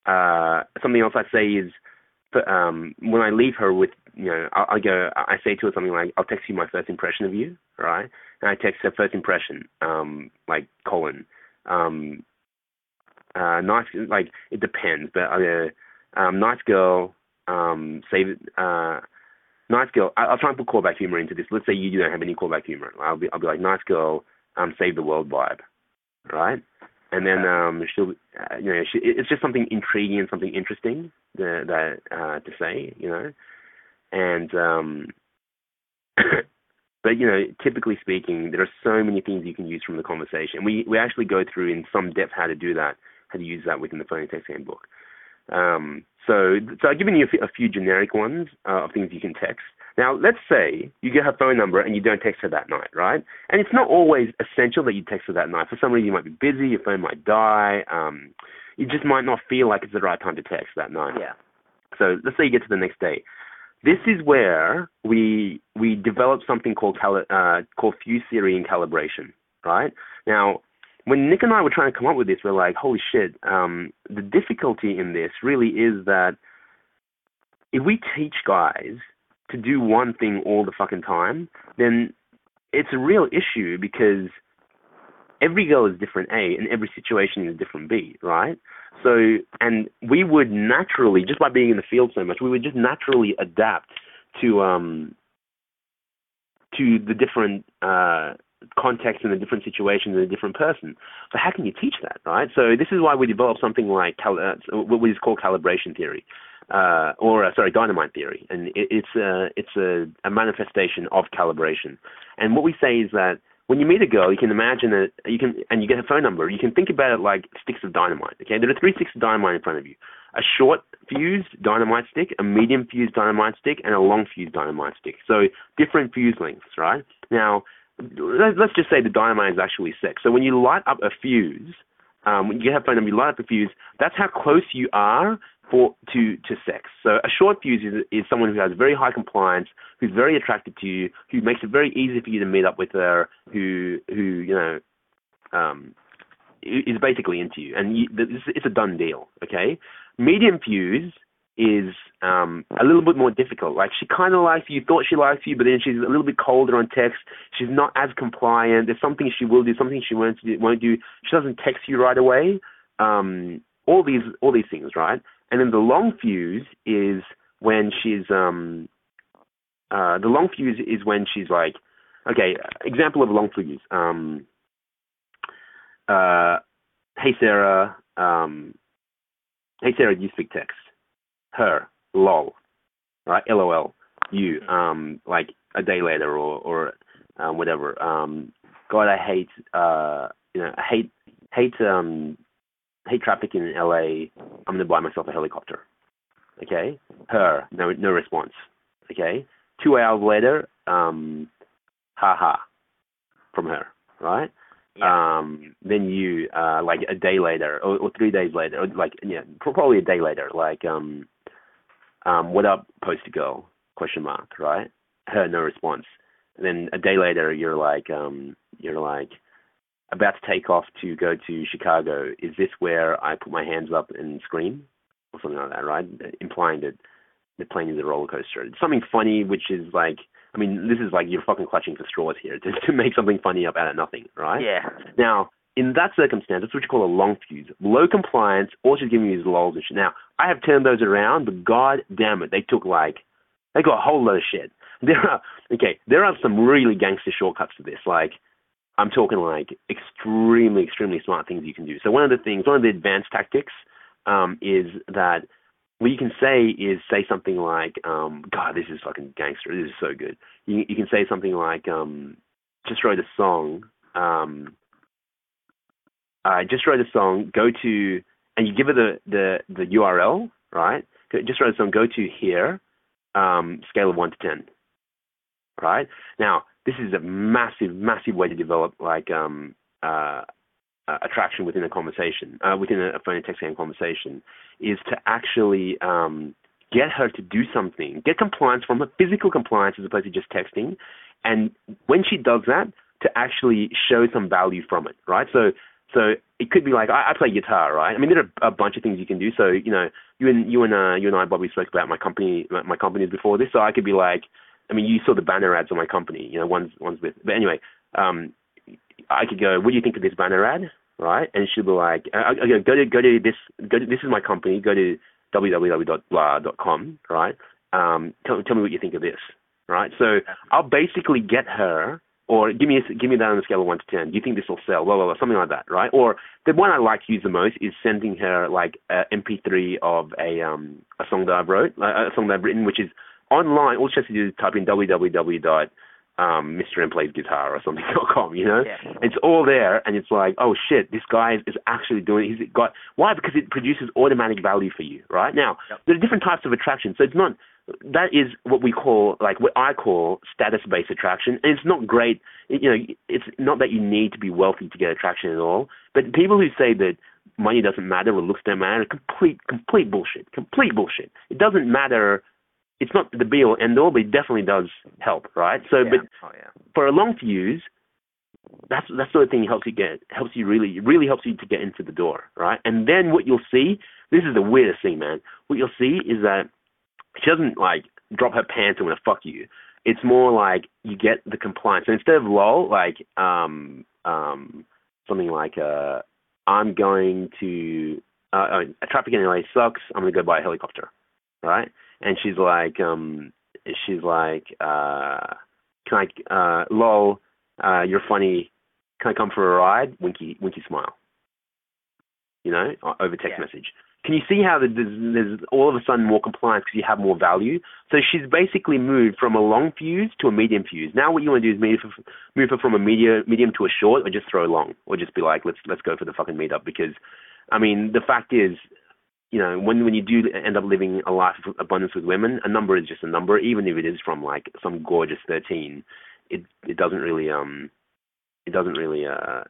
uh, something else I say is um, when I leave her with, you know, I, I go, I say to her something like, "I'll text you my first impression of you," right? And I text her first impression, um, like colon, um, uh, nice, like it depends, but I go, um, nice girl, um, save it, uh, nice girl. I, I'll try and put callback humor into this. Let's say you don't have any callback humor. I'll be, I'll be like, nice girl, um, save the world vibe, right? and then um, she'll, uh, you know, she, it's just something intriguing and something interesting that, that uh, to say, you know, and um, but you know, typically speaking, there are so many things you can use from the conversation. We we actually go through in some depth how to do that, how to use that within the phone text handbook. Um, so so I've given you a, f- a few generic ones uh, of things you can text. Now, let's say you get her phone number and you don't text her that night, right? And it's not always essential that you text her that night. For some reason, you might be busy, your phone might die, um, you just might not feel like it's the right time to text that night. Yeah. So let's say you get to the next day. This is where we we develop something called cali- uh, called fuse theory and calibration, right? Now, when Nick and I were trying to come up with this, we're like, holy shit! Um, the difficulty in this really is that if we teach guys to do one thing all the fucking time, then it's a real issue because every girl is different A and every situation is different B, right? So, and we would naturally, just by being in the field so much, we would just naturally adapt to um to the different uh context and the different situations and a different person. So how can you teach that, right? So this is why we developed something like cal- uh, what is called calibration theory uh, or uh, sorry, dynamite theory, and it, it's a it's a, a manifestation of calibration. And what we say is that when you meet a girl, you can imagine that you can, and you get her phone number. You can think about it like sticks of dynamite. Okay, there are three sticks of dynamite in front of you: a short fused dynamite stick, a medium fused dynamite stick, and a long fused dynamite stick. So different fuse lengths, right? Now, let's just say the dynamite is actually six. So when you light up a fuse, um, when you get her phone number, you light up the fuse. That's how close you are for to to sex. So a short fuse is is someone who has very high compliance, who's very attracted to you, who makes it very easy for you to meet up with her, who who you know um, is basically into you, and you, it's a done deal. Okay, medium fuse is um, a little bit more difficult. Like she kind of likes you, thought she likes you, but then she's a little bit colder on text. She's not as compliant. There's something she will do, something she won't do. Won't do. She doesn't text you right away. Um, all these all these things, right? And then the long fuse is when she's um uh the long fuse is when she's like okay, example of a long fuse. Um uh hey Sarah, um hey Sarah, do you speak text? Her, lol. Right? LOL. You, um like a day later or or um whatever. Um God I hate uh you know, I hate hate um hate traffic in LA. I'm gonna buy myself a helicopter. Okay. Her, no no response. Okay. Two hours later, um, ha ha, from her. Right. Yeah. Um, then you, uh, like a day later, or, or three days later, or like yeah, probably a day later, like um, um, what up, poster girl? Question mark. Right. Her, no response. And then a day later, you're like, um, you're like, about to take off to go to Chicago, is this where I put my hands up and scream? Or something like that, right? Implying that the plane is a roller coaster. It's something funny, which is like, I mean, this is like you're fucking clutching for straws here to, to make something funny up out of nothing, right? Yeah. Now, in that circumstance, that's what you call a long fuse. Low compliance, all she's giving you is shit. Now, I have turned those around, but god damn it, they took like, they got a whole lot of shit. there are okay, there are some really gangster shortcuts to this. Like I'm talking like extremely, extremely smart things you can do. So one of the things, one of the advanced tactics um, is that what you can say is say something like, um, God, this is fucking gangster. This is so good. You, you can say something like, um, just wrote a song. Um, I just wrote a song. Go to, and you give it the the, the URL, right? Just wrote a song. Go to here, um, scale of one to ten, right? Now, this is a massive, massive way to develop like um, uh, attraction within a conversation, uh, within a, phone and text game conversation, is to actually um, get her to do something, get compliance from her, physical compliance as opposed to just texting, and when she does that, to actually show some value from it, right? So so it could be like I, I play guitar, right? I mean, there are a bunch of things you can do. So you know, you and you and uh, you and I, Bobby, spoke about my company, my companies before this. So I could be like, I mean, you saw the banner ads on my company. You know, one's one's with. But anyway, um, I could go. What do you think of this banner ad? Right? And she'll be like, I, I go, go to go to this. Go to, this is my company. Go to www.blah.com. Right? Um, tell, tell me what you think of this. Right? So I'll basically get her or give me a, give me that on a scale of one to ten. Do you think this will sell? Blah blah blah, something like that, right? Or the one I like to use the most is sending her like a MP3 of a um a song that I've wrote, a song that I've written, which is online. All she has to do is type in www dot um Mr. M plays guitar or something dot com, you know? Yeah. It's all there and it's like, oh shit, this guy is actually doing he's got why? Because it produces automatic value for you, right? Now, yep. there are different types of attraction. So it's not that is what we call like what I call status based attraction. And it's not great you know, it's not that you need to be wealthy to get attraction at all. But people who say that money doesn't matter or looks don't matter, complete complete bullshit. Complete bullshit. It doesn't matter it's not the be all end all, but it definitely does help, right? So, yeah. but oh, yeah. for a long fuse, that's that sort of thing helps you get helps you really really helps you to get into the door, right? And then what you'll see, this is the weirdest thing, man. What you'll see is that she doesn't like drop her pants and want to fuck you. It's more like you get the compliance. So instead of lol, like um um something like uh I'm going to uh, traffic in LA sucks. I'm gonna go buy a helicopter, right? and she's like, um, she's like, uh, can I, uh, lol, uh, you're funny. Can I come for a ride? Winky, winky smile. You know, over text yeah. message. Can you see how there's, there's all of a sudden more compliance because you have more value? So she's basically moved from a long fuse to a medium fuse. Now what you want to do is move her, move her from a medium medium to a short, or just throw long, or just be like, let's let's go for the fucking meetup. Because, I mean, the fact is, you know, when when you do end up living a life of abundance with women, a number is just a number, even if it is from like some gorgeous thirteen. It it doesn't really um, it doesn't really uh,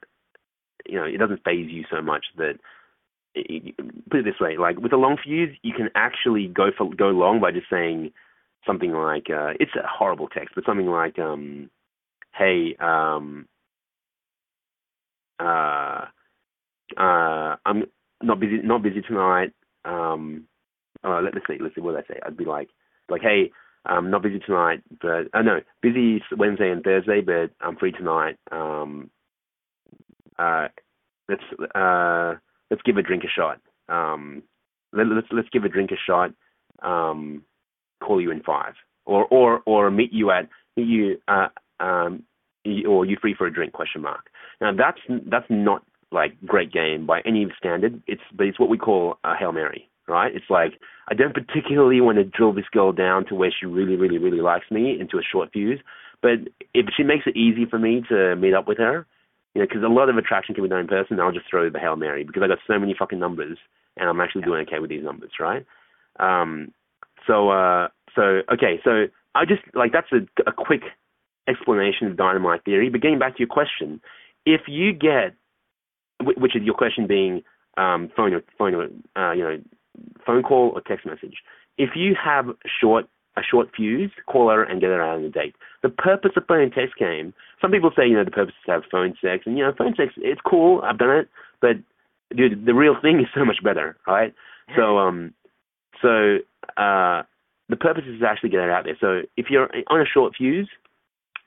you know, it doesn't faze you so much that. Put it this way, like with a long fuse, you can actually go for go long by just saying something like, uh, it's a horrible text, but something like, um, hey, um, uh, uh, I'm not busy, not busy tonight um, uh, let, us see, let's see, what I say? I'd be like, like, hey, I'm not busy tonight, but uh, no, busy Wednesday and Thursday, but I'm free tonight. Um, uh, let's uh, let's give a drink a shot. Um, let, let's let's give a drink a shot. Um, call you in five, or or or meet you at you uh, um, or you free for a drink? Question mark. Now that's that's not like great game by any standard. It's but it's what we call a hail mary, right? It's like I don't particularly want to drill this girl down to where she really, really, really likes me into a short fuse. But if she makes it easy for me to meet up with her, you know, because a lot of attraction can be done in person, I'll just throw the hail mary because I got so many fucking numbers and I'm actually doing okay with these numbers, right? Um, so uh, so okay, so I just like that's a, a quick explanation of dynamite theory. But getting back to your question, if you get which is your question being um, phone or phone or uh, you know phone call or text message. If you have short a short fuse, call her and get her out on a date. The purpose of phone and text game. Some people say you know the purpose is to have phone sex, and you know phone sex it's cool. I've done it, but dude, the real thing is so much better, right? So um, so uh, the purpose is to actually get her out there. So if you're on a short fuse,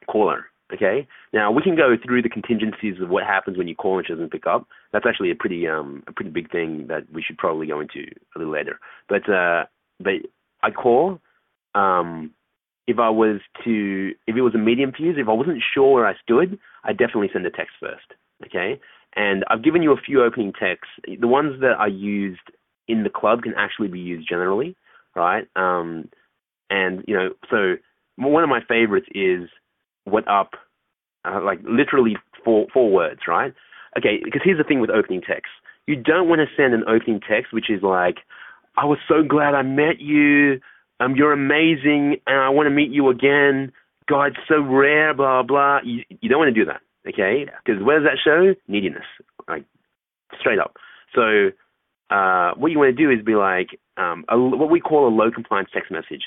call her Okay. Now we can go through the contingencies of what happens when you call and she doesn't pick up. That's actually a pretty um a pretty big thing that we should probably go into a little later. But uh but I call um if I was to, if it was a medium fuse, if I wasn't sure where I stood, I'd definitely send a text first. Okay, and I've given you a few opening texts. The ones that I used in the club can actually be used generally, right? Um, and you know, so one of my favorites is "What up?" Uh, like literally four four words, right? Okay, because here's the thing with opening texts: You don't want to send an opening text which is like, "I was so glad I met you. Um, you're amazing, and I want to meet you again. God, it's so rare." Blah blah. You you don't want to do that, okay? Because where does that show? Neediness, like straight up. So uh, what you want to do is be like um, a, what we call a low compliance text message.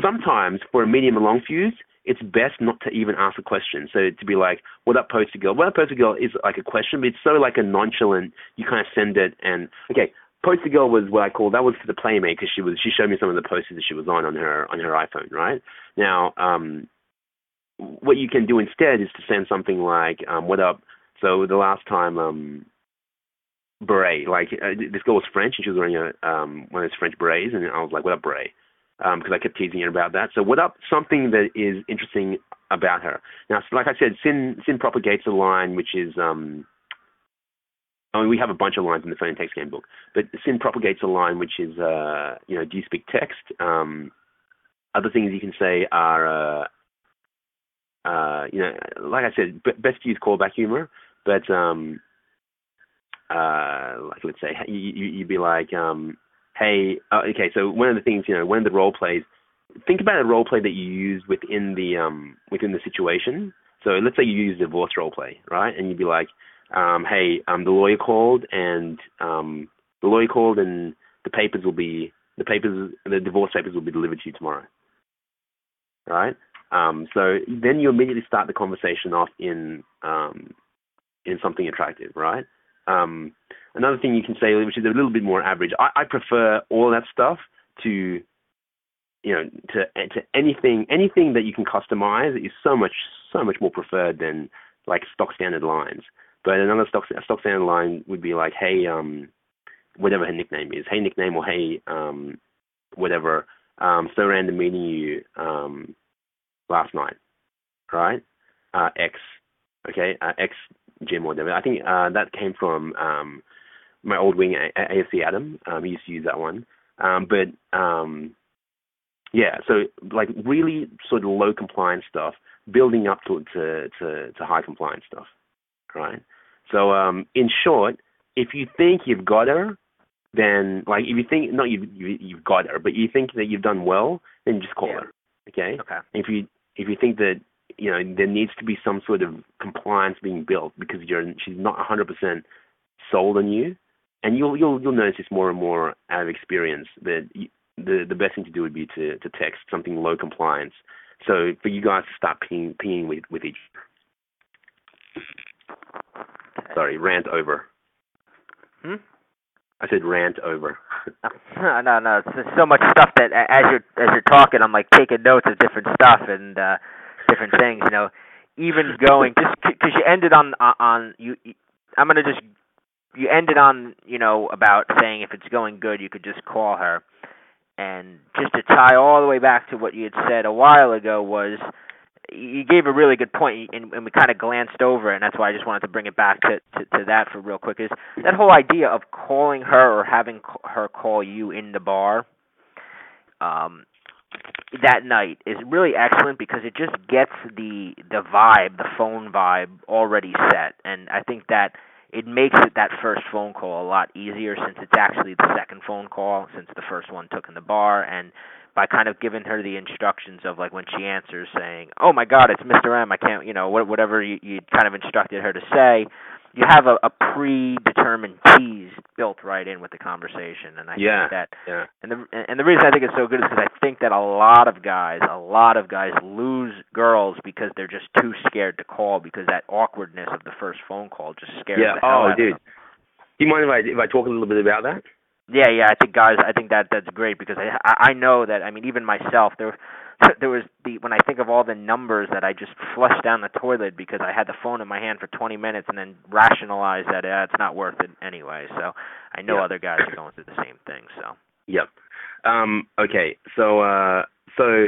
Sometimes for a medium and long fuse, it's best not to even ask a question. So to be like, "What up, poster girl?" What up, poster girl is like a question, but it's so like a nonchalant. You kind of send it, and okay, poster girl was what I call that was for the playmate because she was she showed me some of the posters that she was on on her on her iPhone. Right now, um, what you can do instead is to send something like, um, "What up?" So the last time um, beret. Like uh, this girl was French and she was wearing a um one of those French berets, and I was like, "What up, beret?" Because um, I kept teasing her about that. So, what up? Something that is interesting about her. Now, like I said, Sinn Sinn propagates a line which is um. I mean, we have a bunch of lines in the phone text game book, but Sinn propagates a line which is, uh, you know, do you speak text? Um, other things you can say are, uh, uh, you know, like I said, b- best to use callback humor, but um, uh, like let's say you, you you'd be like, um, hey, uh, okay, so one of the things you know, one of the role plays, think about a role play that you use within the um within the situation. So let's say you use divorce role play, right? And you'd be like, um, hey, um, the lawyer called and um, the lawyer called and the papers will be the papers the divorce papers will be delivered to you tomorrow, right? Um, so then you immediately start the conversation off in um, in something attractive, right? Um, another thing you can say, which is a little bit more average, I, I prefer all that stuff to, you know, to to anything anything that you can customize is so much so much more preferred than like stock standard lines. But another stock stock standard line would be like, hey, um, whatever her nickname is, hey nickname or hey, um, whatever. Um, so random meeting you um, last night, right? Uh, X, okay, uh, X gym or whatever. I think uh, that came from um, my old wing AFC Adam. Um, he used to use that one. Um, but um, yeah, so like really sort of low compliance stuff, building up to to to, to high compliance stuff, right? So um, in short, if you think you've got her, then like if you think not you've you've got her, but you think that you've done well, then just call yeah. her. Okay. Okay. If you if you think that you know there needs to be some sort of compliance being built because you're she's not 100% sold on you, and you'll you'll you'll notice this more and more out of experience that you, the the best thing to do would be to to text something low compliance. So for you guys to start pinging pinging with with each. Sorry, rant over. Hmm. I said rant over. no, no, no. It's just so much stuff that as you're as you're talking, I'm like taking notes of different stuff and uh different things. You know, even going just because you ended on on you. you I'm gonna just you ended on you know about saying if it's going good, you could just call her. And just to tie all the way back to what you had said a while ago was you gave a really good point, and, and we kind of glanced over, it, and that's why I just wanted to bring it back to, to to that for real quick. Is that whole idea of calling her or having her call you in the bar? Um, that night is really excellent because it just gets the the vibe, the phone vibe already set, and I think that it makes it that first phone call a lot easier since it's actually the second phone call since the first one took in the bar and by kind of giving her the instructions of like when she answers saying, "Oh my God, it's Mr. M. I can't," you know, whatever you you kind of instructed her to say, you have a, a predetermined tease built right in with the conversation, and I yeah, think that yeah. and the and the reason I think it's so good is because I think that a lot of guys, a lot of guys lose girls because they're just too scared to call because that awkwardness of the first phone call just scares Yeah. the hell Oh, out dude. of them. Do you mind if I if I talk a little bit about that? Yeah, yeah, I think guys, I think that that's great because I I know that I mean even myself there there was the when I think of all the numbers that I just flushed down the toilet because I had the phone in my hand for 20 minutes and then rationalized that uh, it's not worth it anyway. So I know Yeah. other guys are going through the same thing. So Yep. Um, okay. So uh, so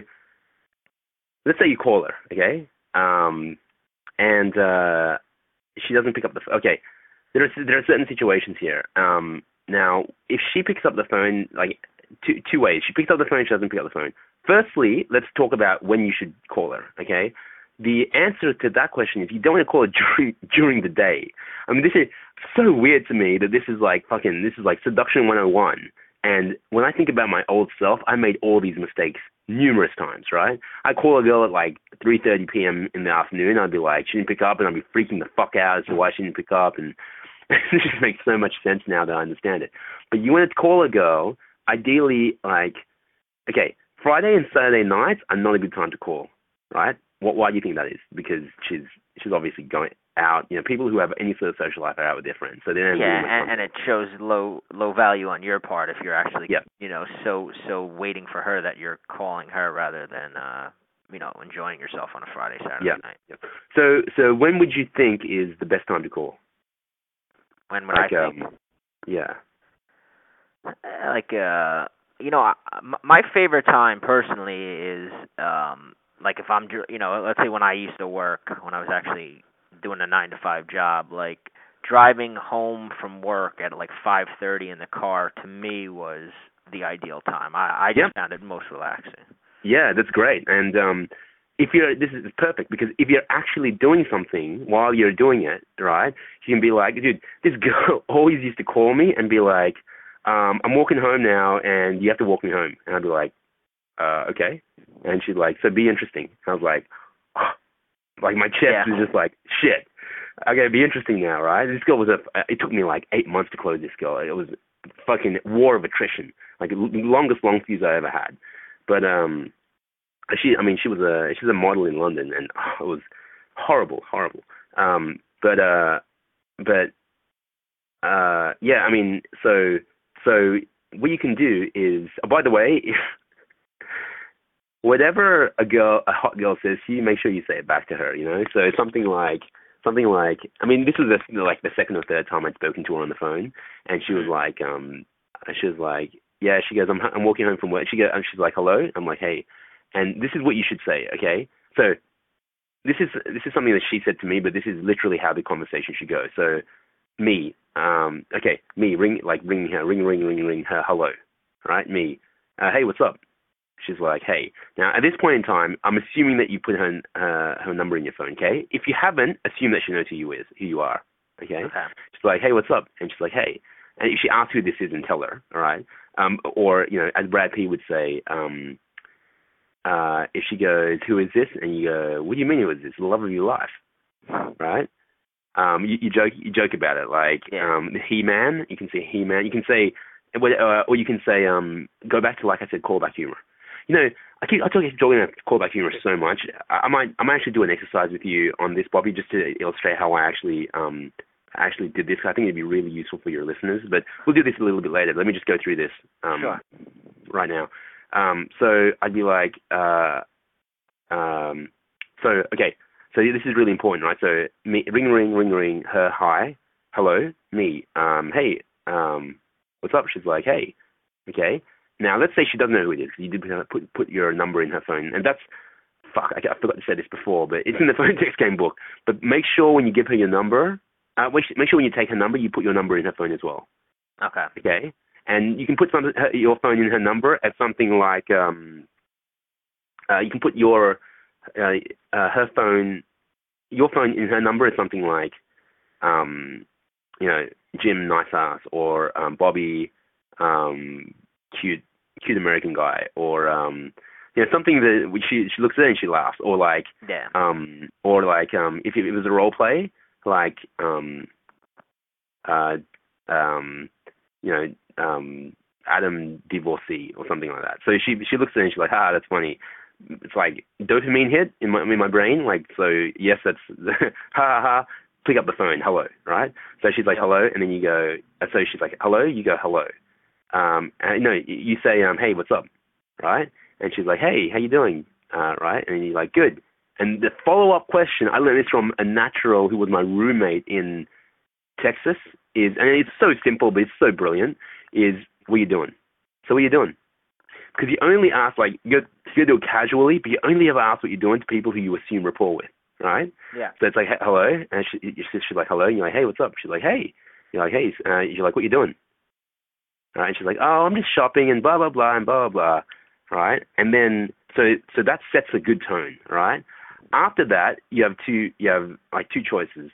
let's say you call her, okay, um, and uh, she doesn't pick up the phone. Okay, there are there are certain situations here. Um, now, if she picks up the phone, like two two ways, she picks up the phone, she doesn't pick up the phone. Firstly, let's talk about when you should call her. Okay, the answer to that question is you don't want to call her during during the day. I mean, this is so weird to me that this is like fucking this is like seduction 101. And when I think about my old self, I made all these mistakes numerous times, right? I call a girl at like 3:30 p.m. in the afternoon. I'd be like, she didn't pick up, and I'd be freaking the fuck out as to why she didn't pick up, and it just makes so much sense now that I understand it. But you want to call a girl, ideally, like, okay, Friday and Saturday nights are not a good time to call, right? What, why do you think that is? Because she's she's obviously going out. You know, people who have any sort of social life are out with their friends, so they don't. Yeah, and, and it shows low low value on your part if you're actually, yeah. you know, so so waiting for her that you're calling her rather than, uh, you know, enjoying yourself on a Friday Saturday Yeah. night. Yeah. So so when would you think is the best time to call? When would like I think? um, yeah. Uh, like uh you know I- my favorite time personally is um like if i'm you know let's say when i used to work when i was actually doing a 9 to 5 job like driving home from work at like 5:30 in the car to me was the ideal time i i just Yep. found it most relaxing Yeah, that's great. And um, if you're, this is perfect because if you're actually doing something while you're doing it, right? You can be like, dude, this girl always used to call me and be like, um, I'm walking home now, and you have to walk me home. And I'd be like, uh, okay. And she'd like, so be interesting. I was like, oh, like my chest Yeah. was just like, shit. Okay, be interesting now, right? This girl was a. It took me like eight months to close this girl. It was fucking war of attrition, like the longest long fuse I ever had. But um, she, I mean, she was a she was a model in London, and oh, it was horrible, horrible. Um, but uh, but uh, yeah, I mean, so so what you can do is, oh, by the way, whatever a girl, a hot girl says to you, make sure you say it back to her. You know, so it's something like something like, I mean, this was the, like the second or third time I'd spoken to her on the phone, and she was like, um, she was like, yeah, she goes, I'm I'm walking home from work. She goes, and she's like, hello. I'm like, hey, and this is what you should say, okay? So this is this is something that she said to me, but this is literally how the conversation should go. So me, um, okay, me ring like ring her, ring ring ring ring her, hello, right? Me, uh, hey, what's up? She's like, hey. Now at this point in time, I'm assuming that you put her uh, her number in your phone, okay? If you haven't, assume that she knows who you is, who you are, okay? okay She's like, hey, what's up? And she's like, hey. And if she asks who this is, and tell her, all right? Um, or you know, as Brad P would say, um, uh, if she goes, who is this? And you go, what do you mean who is this? The love of your life, right? Um, you, you joke, you joke about it, like Yeah. um, He Man. You can say He Man. You can say, uh, or you can say, um, go back to like I said, callback humor. You know, I keep I talk talking about callback humor so much. I, I might I might actually do an exercise with you on this, Bobby, just to illustrate how I actually um actually did this. I think it'd be really useful for your listeners. But we'll do this a little bit later. Let me just go through this um, sure right now. Um, so I'd be like, uh, um, so okay, so this is really important, right? So me, ring, ring, ring, ring. Her, hi, hello, me. Um, hey, um, what's up? She's like, hey, okay. Now let's say she doesn't know who it is. You did put put your number in her phone, and that's fuck. I, I forgot to say this before, but it's in the phone text game book. But make sure when you give her your number, uh, make make sure when you take her number, you put your number in her phone as well okay okay? And you can put some, her, your phone in her number as something like um, uh, you can put your uh, uh, her phone, your phone in her number is something like um, you know Jim nice ass or um, Bobby um, cute cute American guy or um, you know something that she she looks at it and she laughs or like yeah. um or like um if it was a role play like um uh um you know um Adam divorcee or something like that. So she she looks at it and she's like, ah, that's funny. It's like dopamine hit in my in my brain. Like so, yes, that's ha ha ha. Pick up the phone, hello, right? So she's like, hello, and then you go. So she's like, hello, you go, hello. Um, and no, you- you say, um, hey, what's up, right? And she's like, hey, how you doing, uh, right? And you're like, good. And the follow up question, I learned this from a natural who was my roommate in Texas, is, and it's so simple, but it's so brilliant, is, what you doing? So what you doing? Because you only ask, like, you go, you do it casually, but you only ever ask what you're doing to people who you assume rapport with, right? Yeah. So it's like, hey, hello, and she, she's like, hello, and you're like, hey, what's up? She's like, hey, you're like, hey, uh, you're like, what you doing? Right? And she's like, oh, I'm just shopping and blah blah blah and blah blah, right? And then so so that sets a good tone, right? After that, you have two you have like two choices.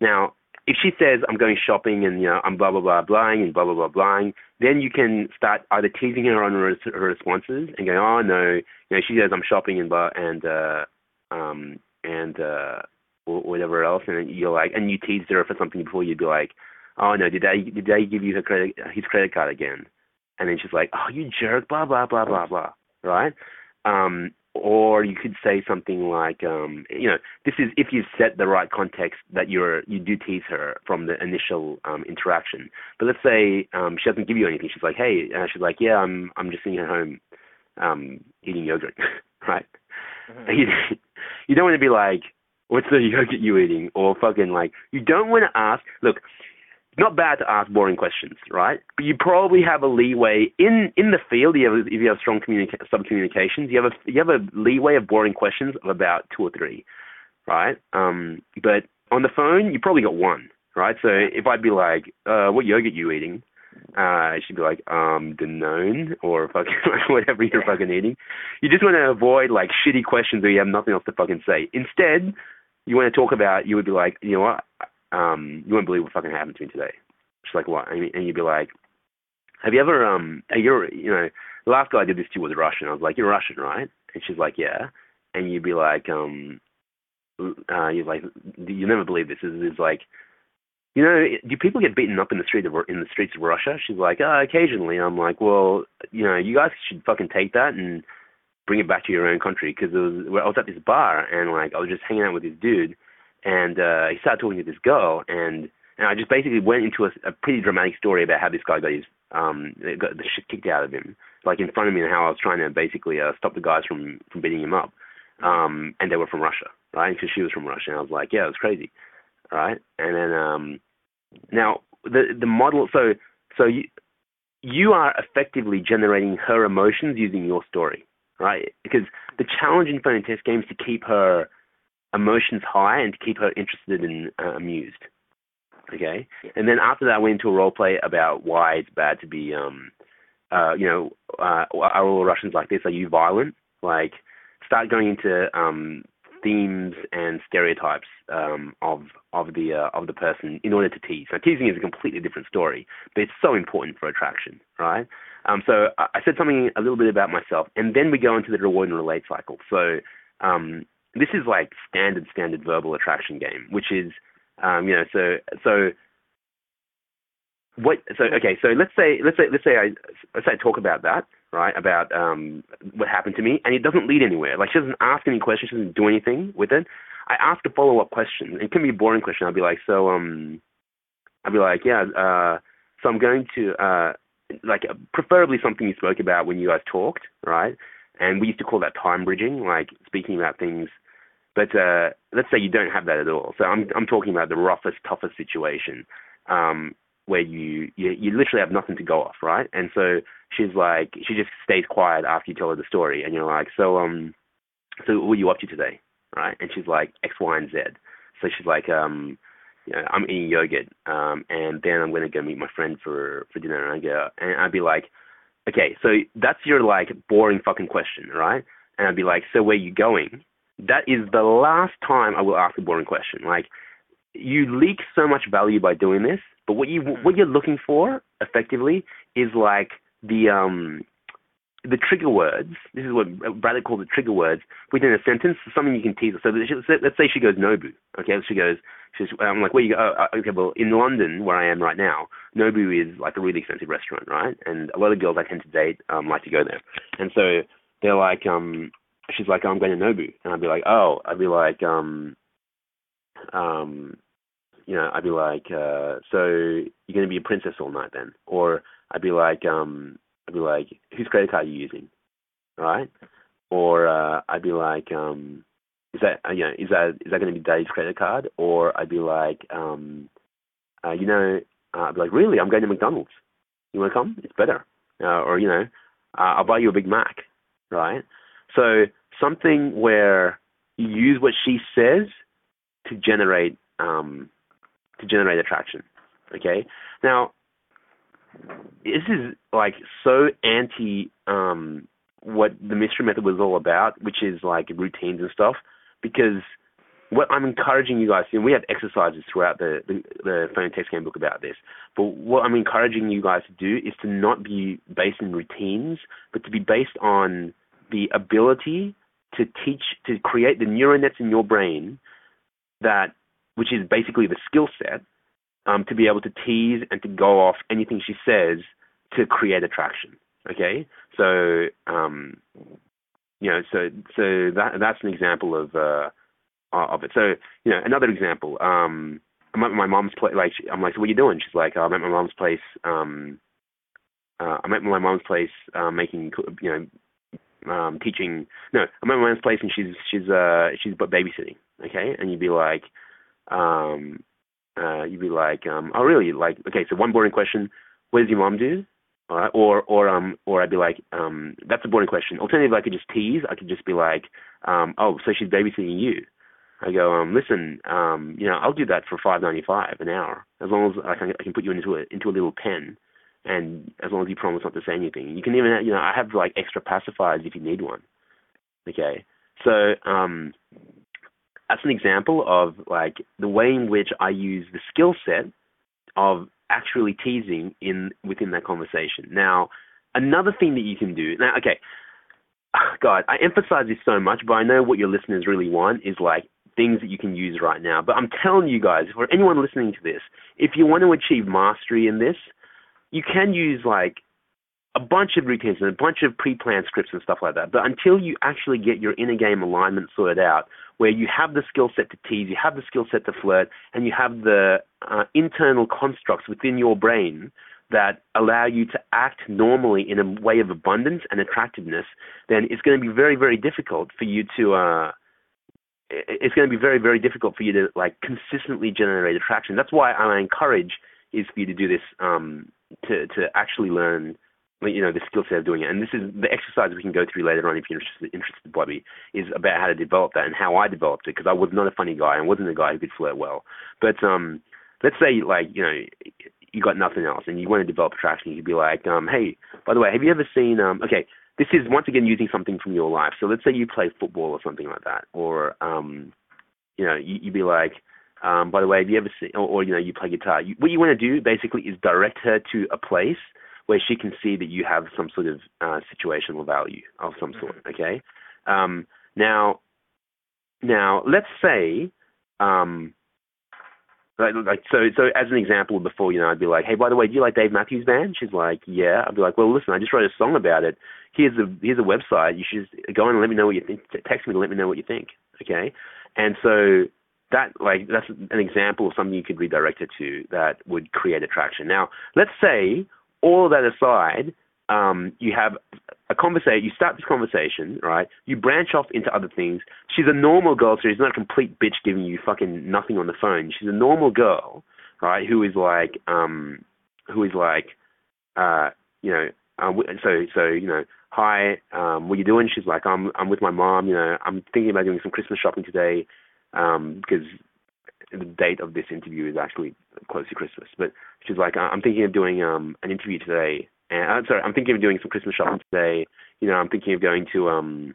Now, if she says I'm going shopping and you know I'm blah blah blah blahing and blah blah blah blahing, then you can start either teasing her on her, her responses and going, oh no, you know she says I'm shopping and blah and uh um and uh whatever else, and you're like, and you teased her for something before, you'd be like, oh no, did I did I give you her credit his credit card again? And then she's like, oh you jerk, blah blah blah blah blah, right? Um, or you could say something like, um, you know, this is if you set the right context that you're you do tease her from the initial um, interaction. But let's say um, she doesn't give you anything. She's like, hey, and she's like, yeah, I'm I'm just sitting at home um, eating yogurt, right? Mm-hmm. You, you don't want to be like, what's the yogurt you eating? Or fucking like, you don't want to ask. Look, not bad to ask boring questions, right? But you probably have a leeway in in the field. You have, if you have strong communica- sub communications, you have a you have a leeway of boring questions of about two or three, right? Um, but on the phone, you probably got one, right? So if I'd be like, uh, "What yogurt you eating?" Uh, she'd be like, um, Danone or fucking whatever you're fucking eating. You just want to avoid like shitty questions where you have nothing else to fucking say. Instead, you want to talk about. You would be like, you know what? Um, you wouldn't believe what fucking happened to me today. She's like, what? And, you'd be like, have you ever, um, you're, you know, the last guy I did this to was Russian. I was like, you're Russian, right? And she's like, yeah. And you'd be like, um, uh, you're like, you never believe this. Is is like, you know, do people get beaten up in the street of in the streets of Russia? She's like, uh, occasionally. I'm like, well, you know, you guys should fucking take that and bring it back to your own country because. I was at this bar and like I was just hanging out with this dude and uh, he started talking to this girl, and and I just basically went into a, a pretty dramatic story about how this guy got his um got the shit kicked out of him, like in front of me, and how I was trying to basically uh, stop the guys from from beating him up, um, and they were from Russia, right? Because she was from Russia, and I was like, yeah, it was crazy, right? And then um, now the the model, so so you you are effectively generating her emotions using your story, right? Because the challenge in phone and test games to keep her emotions high and to keep her interested and uh, amused. Okay, and then after that, I went into a role play about why it's bad to be, um, uh, you know, uh, are all Russians like this? Are you violent? Like, start going into um, themes and stereotypes um, of of the uh, of the person in order to tease. Now, teasing is a completely different story, but it's so important for attraction, right? Um, so I said something a little bit about myself, and then we go into the reward and relate cycle. So um, this is like standard standard verbal attraction game, which is um, you know so so what so okay so let's say let's say let's say I let's say I talk about that right about um, what happened to me and it doesn't lead anywhere. Like she doesn't ask any questions she doesn't do anything with it. I ask a follow up question. It can be a boring question. I'll be like so um I'll be like yeah uh so I'm going to uh like preferably something you spoke about when you guys talked right? And we used to call that time bridging like speaking about things but uh, let's say you don't have that at all. So I'm I'm talking about the roughest, toughest situation um, where you, you you literally have nothing to go off, right? And so she's like, she just stays quiet after you tell her the story, and you're like, so um, so what are you up to today, right? And she's like X, Y, and Z. So she's like, um, you know, I'm eating yogurt, um, and then I'm gonna go meet my friend for for dinner, and I go, and I'd be like, okay, so that's your like boring fucking question, right? And I'd be like, so where you going? That is the last time I will ask a boring question. Like, you leak so much value by doing this, but what you what you're looking for effectively is like the um the trigger words. This is what Bradley calls the trigger words within a sentence. Something you can tease. So let's say she goes Nobu. Okay, she goes. She's, I'm like, where you go? Oh, uh, okay, well, in London, where I am right now, Nobu is like a really expensive restaurant, right? And a lot of girls I tend to date um, like to go there. And so they're like, um, she's like, oh, I'm going to Nobu, and I'd be like, oh, I'd be like, um, um, you know, I'd be like, uh, so you're going to be a princess all night then, or I'd be like, um, I'd be like, whose credit card are you using, right? Or uh, I'd be like, um, is that uh, you know, is that is that going to be Daddy's credit card? Or I'd be like, um, uh, you know, uh, I'd be like, really, I'm going to McDonald's. You want to come? It's better. Uh, or you know, uh, I'll buy you a Big Mac, right? So something where you use what she says to generate um, to generate attraction. Okay. Now, this is like so anti um, what the mystery method was all about, which is like routines and stuff, because what I'm encouraging you guys to, and we have exercises throughout the, the, the phone text game book about this, but what I'm encouraging you guys to do is to not be based in routines, but to be based on the ability to teach, to create the neural nets in your brain that, which is basically the skill set, um, to be able to tease and to go off anything she says to create attraction. Okay, so um, you know, so so that that's an example of uh, of it. So you know, another example. Um, I'm at my mom's place. Like I'm like, so what are you doing? She's like, oh, I'm at my mom's place. Um, uh, I'm at my mom's place uh, making you know um, teaching. No, I'm at my mom's place and she's she's uh she's but babysitting. Okay, and you'd be like, um, uh, you'd be like, um, oh really? Like, okay, so one boring question: What does your mom do? All right, or or um or I'd be like, um, that's a boring question. Alternatively, I could just tease. I could just be like, um, oh, so she's babysitting you. I go, um, listen, um, you know, I'll do that for five ninety five an hour, as long as I can, I can put you into a into a little pen, and as long as you promise not to say anything. You can even, you know, I have like extra pacifiers if you need one. Okay, so um, that's an example of like the way in which I use the skill set of actually teasing in within that conversation. Now, another thing that you can do now, okay, God, I emphasize this so much, but I know what your listeners really want is like things that you can use right now. But I'm telling you guys, for anyone listening to this, if you want to achieve mastery in this, you can use like a bunch of routines and a bunch of pre-planned scripts and stuff like that. But until you actually get your inner game alignment sorted out, where you have the skill set to tease, you have the skill set to flirt, and you have the uh, internal constructs within your brain that allow you to act normally in a way of abundance and attractiveness, then it's going to be very, very difficult for you to. Uh, it's going to be very, very difficult for you to like consistently generate attraction. That's why I encourage is for you to do this um, to to actually learn you know the skill set of doing it. And this is the exercise we can go through later on if you're interested, interested Bobby, is about how to develop that and how I developed it because I was not a funny guy and wasn't a guy who could flirt well. But um, let's say like you know you got nothing else and you want to develop attraction, you'd be like, um, hey, by the way, have you ever seen um, okay. This is once again using something from your life. So let's say you play football or something like that, or um, you know, you, you'd be like, um, by the way, have you ever seen, or, or you know, you play guitar. You, what you want to do basically is direct her to a place where she can see that you have some sort of uh, situational value of some mm-hmm. sort. Okay. Um, now, now let's say, um, like, like so, so as an example, before you know, I'd be like, hey, by the way, do you like Dave Matthews Band? She's like, yeah. I'd be like, well, listen, I just wrote a song about it. Here's a here's a website. You should go and let me know what you think. Text me to let me know what you think. Okay. And so that like that's an example of something you could redirect it to that would create attraction. Now, let's say all that aside, um, you have a conversation. You start this conversation, right? You branch off into other things. She's a normal girl, so she's not a complete bitch giving you fucking nothing on the phone. She's a normal girl, right? Who is like, um, who is like, uh, you know, um, so so you know, hi, um, what are you doing? She's like, I'm I'm with my mom. You know, I'm thinking about doing some Christmas shopping today, because the date of this interview is actually close to Christmas. But she's like, I'm thinking of doing um an interview today, and I'm uh, sorry, I'm thinking of doing some Christmas shopping today. You know, I'm thinking of going to um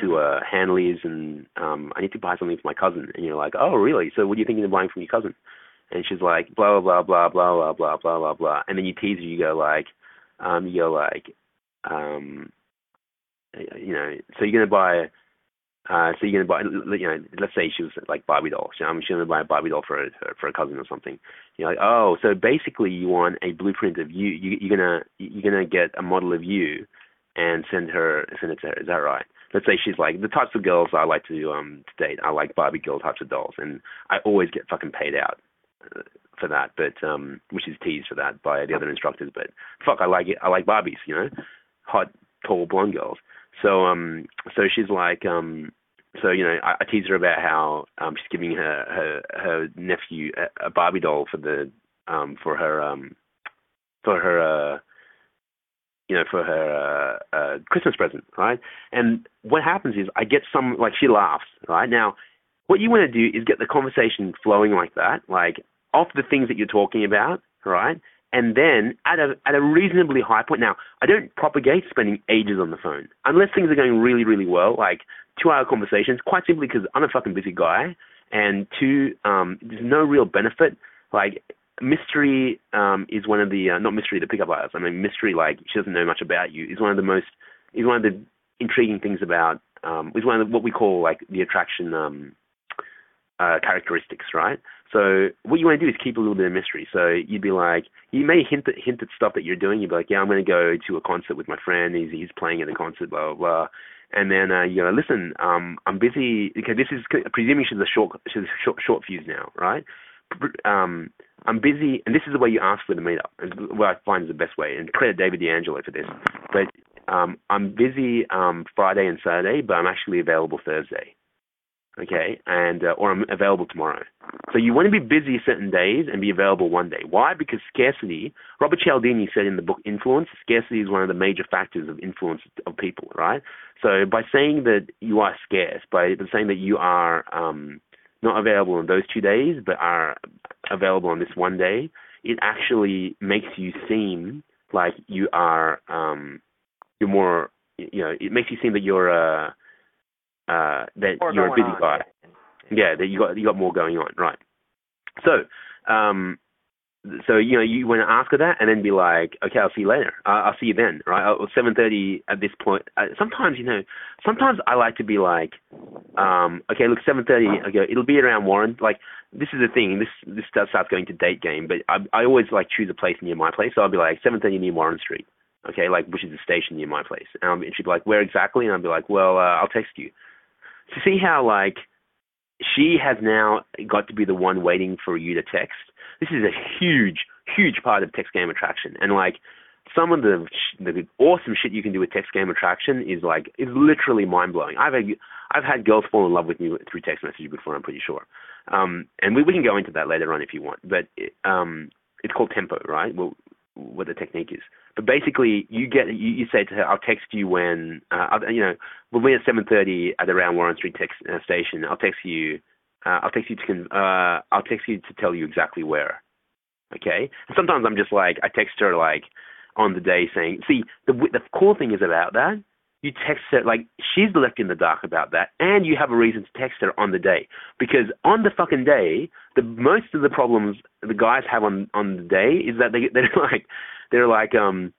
to uh Hamley's and um I need to buy something for my cousin. And you're like, oh really? So what are you thinking of buying from your cousin? And she's like, blah blah blah blah blah blah blah blah blah. And then you tease her. You go like, um, you go like, um, you know, so you're gonna buy uh, so you're gonna buy, you know, let's say she was like Barbie doll. So I'm she's gonna buy a Barbie doll for a for a cousin or something. You're like, oh, so basically you want a blueprint of you. you you're gonna you're gonna get a model of you, and send her send it to her. Is that right? Let's say she's like the types of girls I like to um to date. I like Barbie girl types of dolls, and I always get fucking paid out uh, for that. But um, which is teased for that by the other instructors. But fuck, I like it. I like Barbies. You know, hot, tall, blonde girls. So um, so she's like um so you know, I, I tease her about how um, she's giving her her her nephew a, a Barbie doll for the um for her um for her uh you know, for her uh, uh, Christmas present, right? And what happens is I get some like she laughs, right? Now, what you want to do is get the conversation flowing like that, like off the things that you're talking about, right? And then at a at a reasonably high point. Now, I don't propagate spending ages on the phone unless things are going really really well, like two hour conversations. Quite simply because I'm a fucking busy guy, and two, um, there's no real benefit. Like mystery um, is one of the uh, not mystery the pickup artist. I mean mystery like she doesn't know much about you is one of the most is one of the intriguing things about um, is one of the, what we call like the attraction um, uh, characteristics, right? So what you want to do is keep a little bit of mystery. So you'd be like, you may hint at, hint at stuff that you're doing. You'd be like, yeah, I'm going to go to a concert with my friend. He's he's playing at a concert, blah blah blah. And then uh, you know, listen, um, I'm busy because this is presuming she's a short she's a short short fuse now, right? Um, I'm busy, and this is the way you ask for the meetup. And what I find is the best way. And credit David D'Angelo for this. But um, I'm busy um, Friday and Saturday, but I'm actually available Thursday okay, and uh, or I'm available tomorrow. So you want to be busy certain days and be available one day. Why? Because scarcity. Robert Cialdini said in the book Influence, scarcity is one of the major factors of influence of people, right? So by saying that you are scarce, by saying that you are um, not available on those two days, but are available on this one day, it actually makes you seem like you are um, you're more you know it makes you seem that you're a uh, uh, that More you're a busy on, guy. Yeah. Yeah, that you got you got more going on, right? So, um, so you know you want to ask her that, and then be like, okay, I'll see you later. Uh, I'll see you then, right? Uh, Seven thirty at this point. Uh, sometimes you know, sometimes I like to be like, um, okay, look, seven thirty. Okay, it'll be around Warren. Like this is the thing. This this stuff starts going to date game, but I I always like choose a place near my place. So I'll be like seven thirty near Warren Street. Okay, like which is the station near my place. Um, and she'd be like, where exactly? And I'll be like, well, uh, I'll text you to see how like she has now got to be the one waiting for you to text. This is a huge, huge part of text game attraction, and like some of the the awesome shit you can do with text game attraction is like is literally mind blowing. I've had I've had girls fall in love with me through text message before. I'm pretty sure, um, and we we can go into that later on if you want. But it, um, it's called tempo, right? Well, what the technique is. But basically, you get you, you say to her, "I'll text you when uh, you know we'll be at 7:30 at around Warren Street text, uh, station. I'll text you. Uh, I'll text you to con- uh, I'll text you to tell you exactly where. Okay. And sometimes I'm just like I text her like on the day saying, see the the cool thing is about that you text her like she's left in the dark about that and you have a reason to text her on the day. Because on the fucking day the most of the problems the guys have on on the day is that they they're like they're like um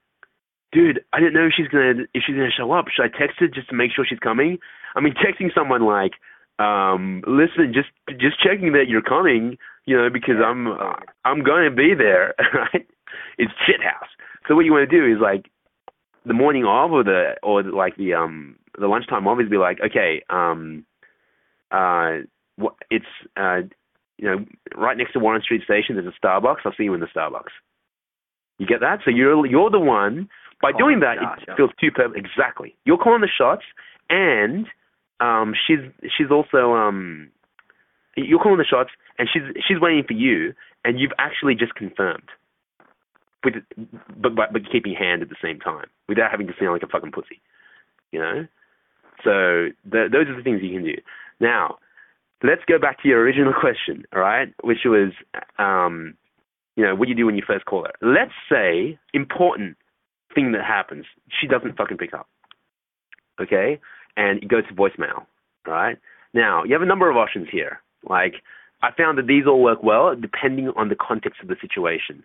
dude i didn't know if she's gonna if she's gonna show up. Should i text her just to make sure she's coming? I mean texting someone like um listen just just checking that you're coming you know because i'm i'm going to be there right? It's shit house so what you want to do is like the morning of or the or like the um the lunchtime of is be like okay um uh it's uh you know right next to Warren Street Station there's a Starbucks. I'll see you in the Starbucks. You get that? So you're you're the one. By Calling doing that shots, it yeah. feels too perfect. Exactly. You're calling the shots and um she's she's also um you're calling the shots and she's she's waiting for you and you've actually just confirmed with but but, but keeping hand at the same time without having to sound like a fucking pussy, you know. So the, those are the things you can do. Now, let's go back to your original question, all right, which was, um, you know, what do you do when you first call her? Let's say important thing that happens, she doesn't fucking pick up, okay, and it goes to voicemail, right. Now you have a number of options here. Like I found that these all work well depending on the context of the situation.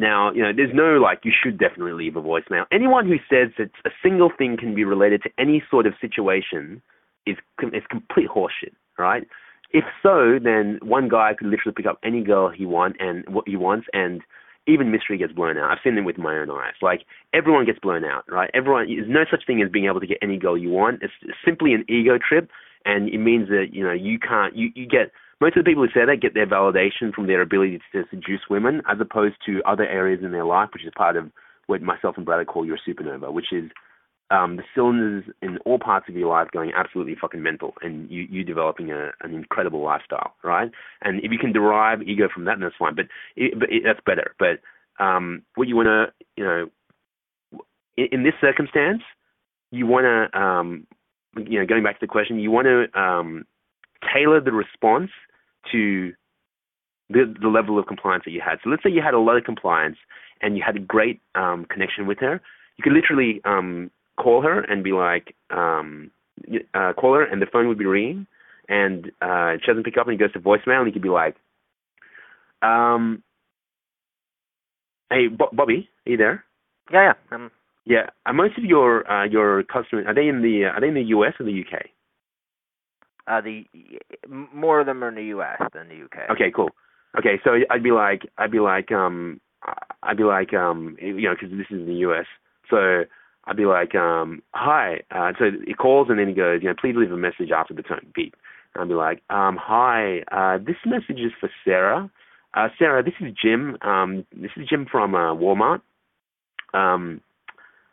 Now, you know, there's no like you should definitely leave a voicemail. Anyone who says that a single thing can be related to any sort of situation is is complete horseshit, right? If so, then one guy could literally pick up any girl he want and what he wants, and even mystery gets blown out. I've seen them with my own eyes. Like everyone gets blown out, right? Everyone, there's no such thing as being able to get any girl you want. It's simply an ego trip, and it means that you know you can't. You you get most of the people who say that get their validation from their ability to seduce women, as opposed to other areas in their life, which is part of what myself and Brad call your supernova, which is um, the cylinders in all parts of your life going absolutely fucking mental, and you you developing a, an incredible lifestyle, right? And if you can derive ego from that, then that's fine. But it, but it, that's better. But um, what you want to, you know, in, in this circumstance, you want to, um, you know, going back to the question, you want to um, tailor the response to the, the level of compliance that you had. So let's say you had a lot of compliance and you had a great um, connection with her. You could literally um, call her and be like, um, uh, call her, and the phone would be ringing, and uh, she doesn't pick up, and he goes to voicemail, and he could be like, um, "Hey, Bo- Bobby, are you there?" Yeah, yeah. Um, Yeah. Are most of your uh, your customers are they in the are they in the U.S. or the UK? Uh, the more of them are in the U.S. than the U.K. Okay, cool. Okay, so I'd be like, I'd be like, um, I'd be like, um, you know, because this is in the U.S. So I'd be like, um, hi. Uh, so he calls and then he goes, you know, please leave a message after the tone beep. And I'd be like, um, hi. Uh, this message is for Sarah. Uh, Sarah, this is Jim. Um, this is Jim from uh, Walmart. Um,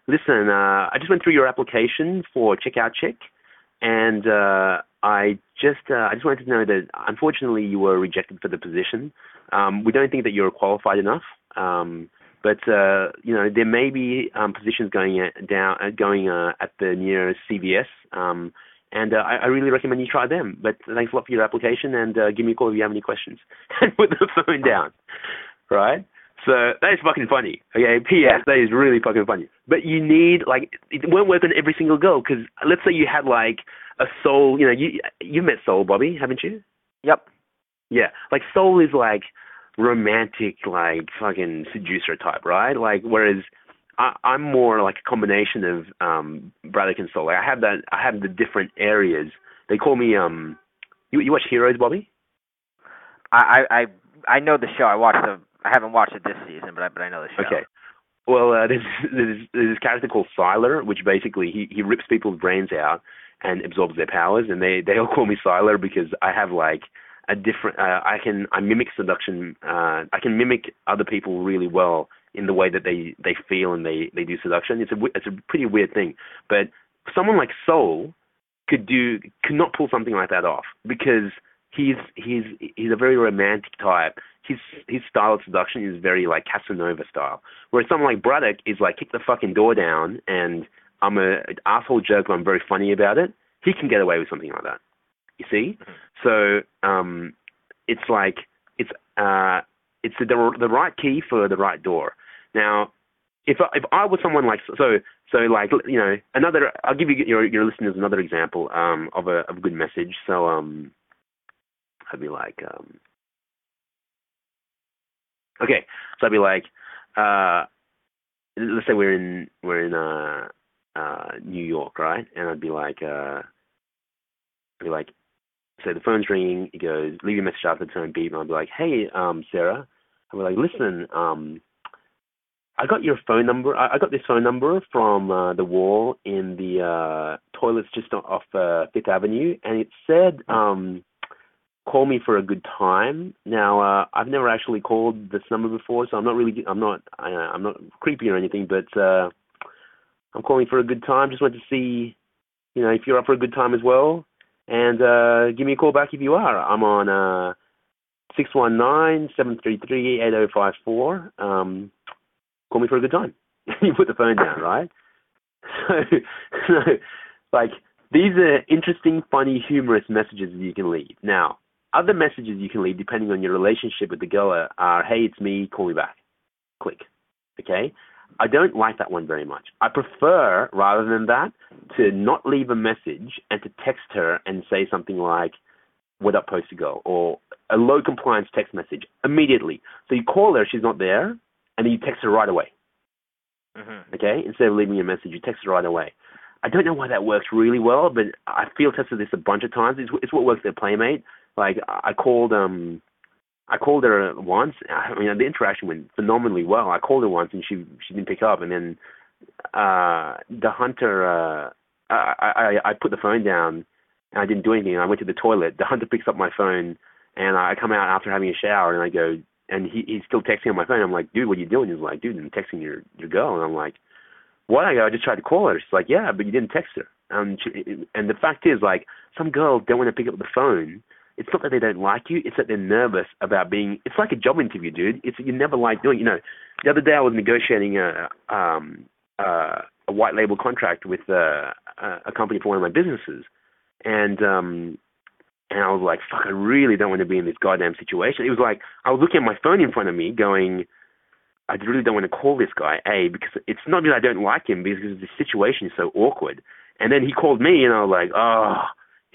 listen, uh, I just went through your application for checkout check, and uh, I just uh, I just wanted to know that unfortunately you were rejected for the position. Um, we don't think that you're qualified enough. Um, but uh, you know there may be um, positions going at, down uh, going uh, at the nearest CVS, um, and uh, I, I really recommend you try them. But thanks a lot for your application, and uh, give me a call if you have any questions. and put the phone down, right? So that is fucking funny. Okay, P.S. That is really fucking funny. But you need like it won't work on every single girl because let's say you had like a soul. You know, you you met Soul Bobby, haven't you? Yep. Yeah, like Soul is like romantic, like fucking seducer type, right? Like whereas I, I'm more like a combination of um Braddock and Soul. Like I have that, I have the different areas. They call me um. You you watch Heroes, Bobby? I I I I know the show. I watched the. I haven't watched it this season, but I but I know the show. Okay. Well, uh, there's, there's there's this character called Sylar, which basically he he rips people's brains out and absorbs their powers, and they they all call me Sylar because I have like a different. Uh, I can I mimic seduction. Uh, I can mimic other people really well in the way that they they feel and they they do seduction. It's a it's a pretty weird thing, but someone like Soul could do could not pull something like that off because he's he's he's a very romantic type. His his style of seduction is very like Casanova style. Whereas someone like Braddock is like kick the fucking door down and I'm a asshole jerk but I'm very funny about it. He can get away with something like that. You see? So um it's like it's uh it's the the right key for the right door. Now if I, if I was someone like so so like you know another I'll give you your your listeners another example um of a of a good message. So um I'd be like um okay so I'd be like uh let's say we're in we're in uh uh New York right? And I'd be like uh I'd be like so the phone's ringing. It goes leave your message after the tone beep. And I'd be like hey um Sarah. I'd be like listen um I got your phone number. I, I got this phone number from uh, the wall in the uh, toilets just off uh, Fifth Avenue, and it said, um, "Call me for a good time." Now, uh, I've never actually called this number before, so I'm not really, I'm not, uh, I'm not creepy or anything, but uh, I'm calling for a good time. Just wanted to see, you know, if you're up for a good time as well, and uh, give me a call back if you are. I'm on uh, six one nine seven three three eight zero five four. Um, call me for a good time. you put the phone down, right? So, so, like, these are interesting, funny, humorous messages that you can leave. Now, other messages you can leave, depending on your relationship with the girl, are hey, it's me, call me back. Click. Okay? I don't like that one very much. I prefer, rather than that, to not leave a message and to text her and say something like, what up, poster girl, or a low compliance text message immediately. So you call her, she's not there, and then you text her right away. Mm-hmm. Okay, instead of leaving a message, you text her right away. I don't know why that works really well, but I feel tested this a bunch of times. It's, it's what works at Playmate. Like I called um, I called her once. I mean, the interaction went phenomenally well. I called her once and she she didn't pick up, and then uh, the hunter uh, I, I I put the phone down and I didn't do anything. I went to the toilet. The hunter picks up my phone, and I come out after having a shower, and I go, and he he's still texting on my phone. I'm like, dude, what are you doing? He's like, dude, I'm texting your your girl, and I'm like, what? I go, I just tried to call her. She's like, yeah, but you didn't text her. And she, and the fact is, like, some girls don't want to pick up the phone. It's not that they don't like you; it's that they're nervous about being. It's like a job interview, dude. It's you never like doing. You know, the other day I was negotiating a um uh a white label contract with uh, a company for one of my businesses, and um, and I was like, fuck, I really don't want to be in this goddamn situation. It was like I was looking at my phone in front of me, going, I really don't want to call this guy A because it's not that I don't like him because the situation is so awkward. And then he called me, and I was like, oh,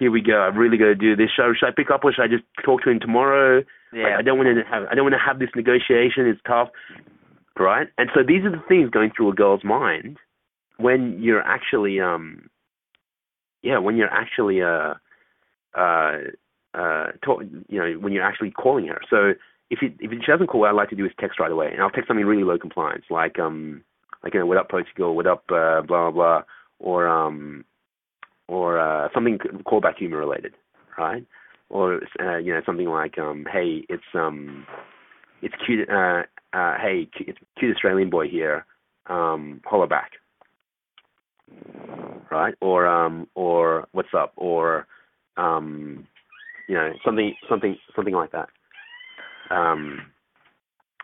here we go. I've really got to do this. Should, should I pick up or should I just talk to him tomorrow? Yeah. Like, I don't want to have I don't want to have this negotiation. It's tough, right? And so these are the things going through a girl's mind when you're actually um yeah when you're actually uh uh uh talk, you know when you're actually calling her. So if it, if she doesn't call, what I like to do is text right away, and I'll text something really low compliance, like um like you know what up Portugal, what up uh, blah blah blah, or um or uh, something callback humor related, right? Or uh, you know something like um hey it's um it's cute uh uh hey it's cute Australian boy here um holler back right or um or what's up or um you know something something something like that um,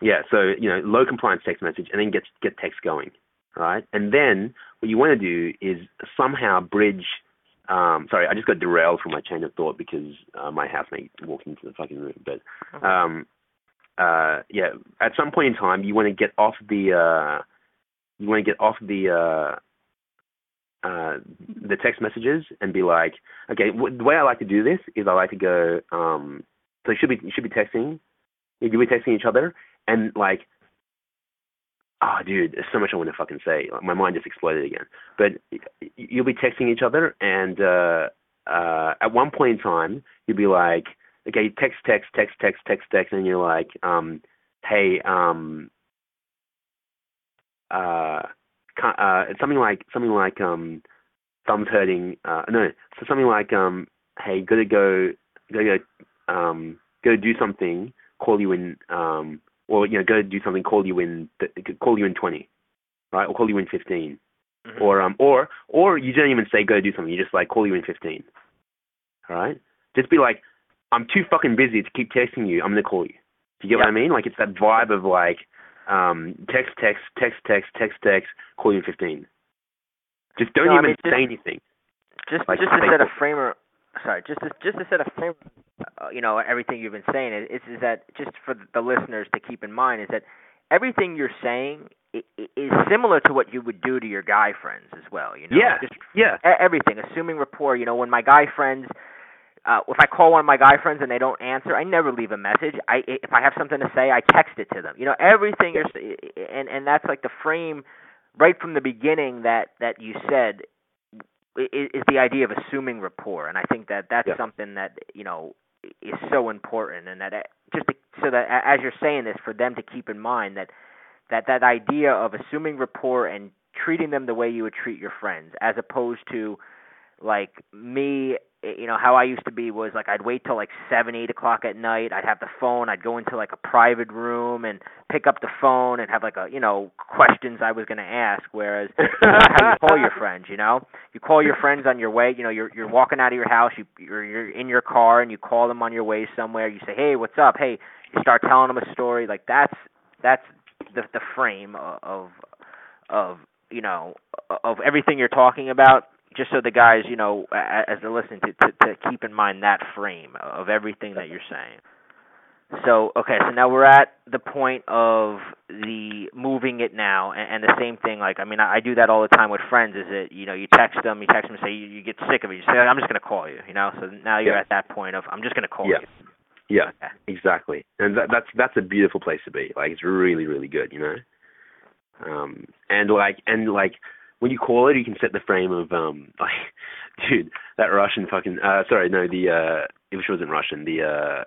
yeah, so you know, low compliance text message, and then get get text going, right? And then what you want to do is somehow bridge. Um, sorry, I just got derailed from my chain of thought because uh, my housemate walked into the fucking room. But um, uh, yeah, at some point in time, you want to get off the uh, you want to get off the uh, uh, the text messages and be like, okay, w- the way I like to do this is I like to go. Um, so you should be you should be texting you should be texting each other, and like, oh, dude, there's so much I want to fucking say. My mind just exploded again. But you'll be texting each other, and uh, uh, at one point in time, you'll be like, okay, text, text, text, text, text, text, and you're like, um, hey, um, uh, uh, something like something like um, thumbs hurting. Uh, no, so something like um, hey, gotta go, gotta go, um, go do something call you in, um, or you know, go do something, call you in, call you in twenty, right, or call you in 15 mm-hmm. or um, or or you don't even say go do something, you just like call you in fifteen, all right? Just be like, I'm too fucking busy to keep texting you. I'm gonna call you. Do you get yep. what I mean? Like it's that vibe of like, um, text, text, text, text, text, text, call you in fifteen. Just don't no, even I mean, just, say anything. Just like, just to set a framer sorry, just to, just to set a frame, uh, you know, everything you've been saying is, is that just for the listeners to keep in mind is that everything you're saying is similar to what you would do to your guy friends as well. You know, yeah, just yeah, everything, assuming rapport. You know, when my guy friends. Uh, if I call one of my guy friends and they don't answer, I never leave a message. I if I have something to say, I text it to them. You know, everything you're and and that's like the frame right from the beginning that that you said is, the idea of assuming rapport, and I think that that's yeah. something that you know is so important, and that uh, just to, so that as you're saying this, for them to keep in mind that that that idea of assuming rapport and treating them the way you would treat your friends, as opposed to like me you know how I used to be was like I'd wait till like seven, eight o'clock at night. I'd have the phone. I'd go into like a private room and pick up the phone and have like a you know questions I was going to ask. Whereas how you call your friends, you know, you call your friends on your way. You know, you're you're walking out of your house. You you're you're in your car and you call them on your way somewhere. You say, hey, what's up? Hey, you start telling them a story. Like that's that's the the frame of of you know of everything you're talking about just so the guys, you know, as they're listening to, to, to keep in mind that frame of everything that you're saying. So okay, so now we're at the point of the moving it now, and, and the same thing. Like I mean, I, I do that all the time with friends. Is it you know you text them, you text them, and say you, you get sick of it. You say I'm just gonna call you. You know, so now you're yeah. at that point of I'm just gonna call yeah. you. Yeah, yeah, exactly, and that, that's that's a beautiful place to be. Like it's really really good, you know. Um, and like and like when you call it, you can set the frame of um, like, dude, that Russian fucking. Uh, sorry, no, the uh, if she wasn't Russian, the uh,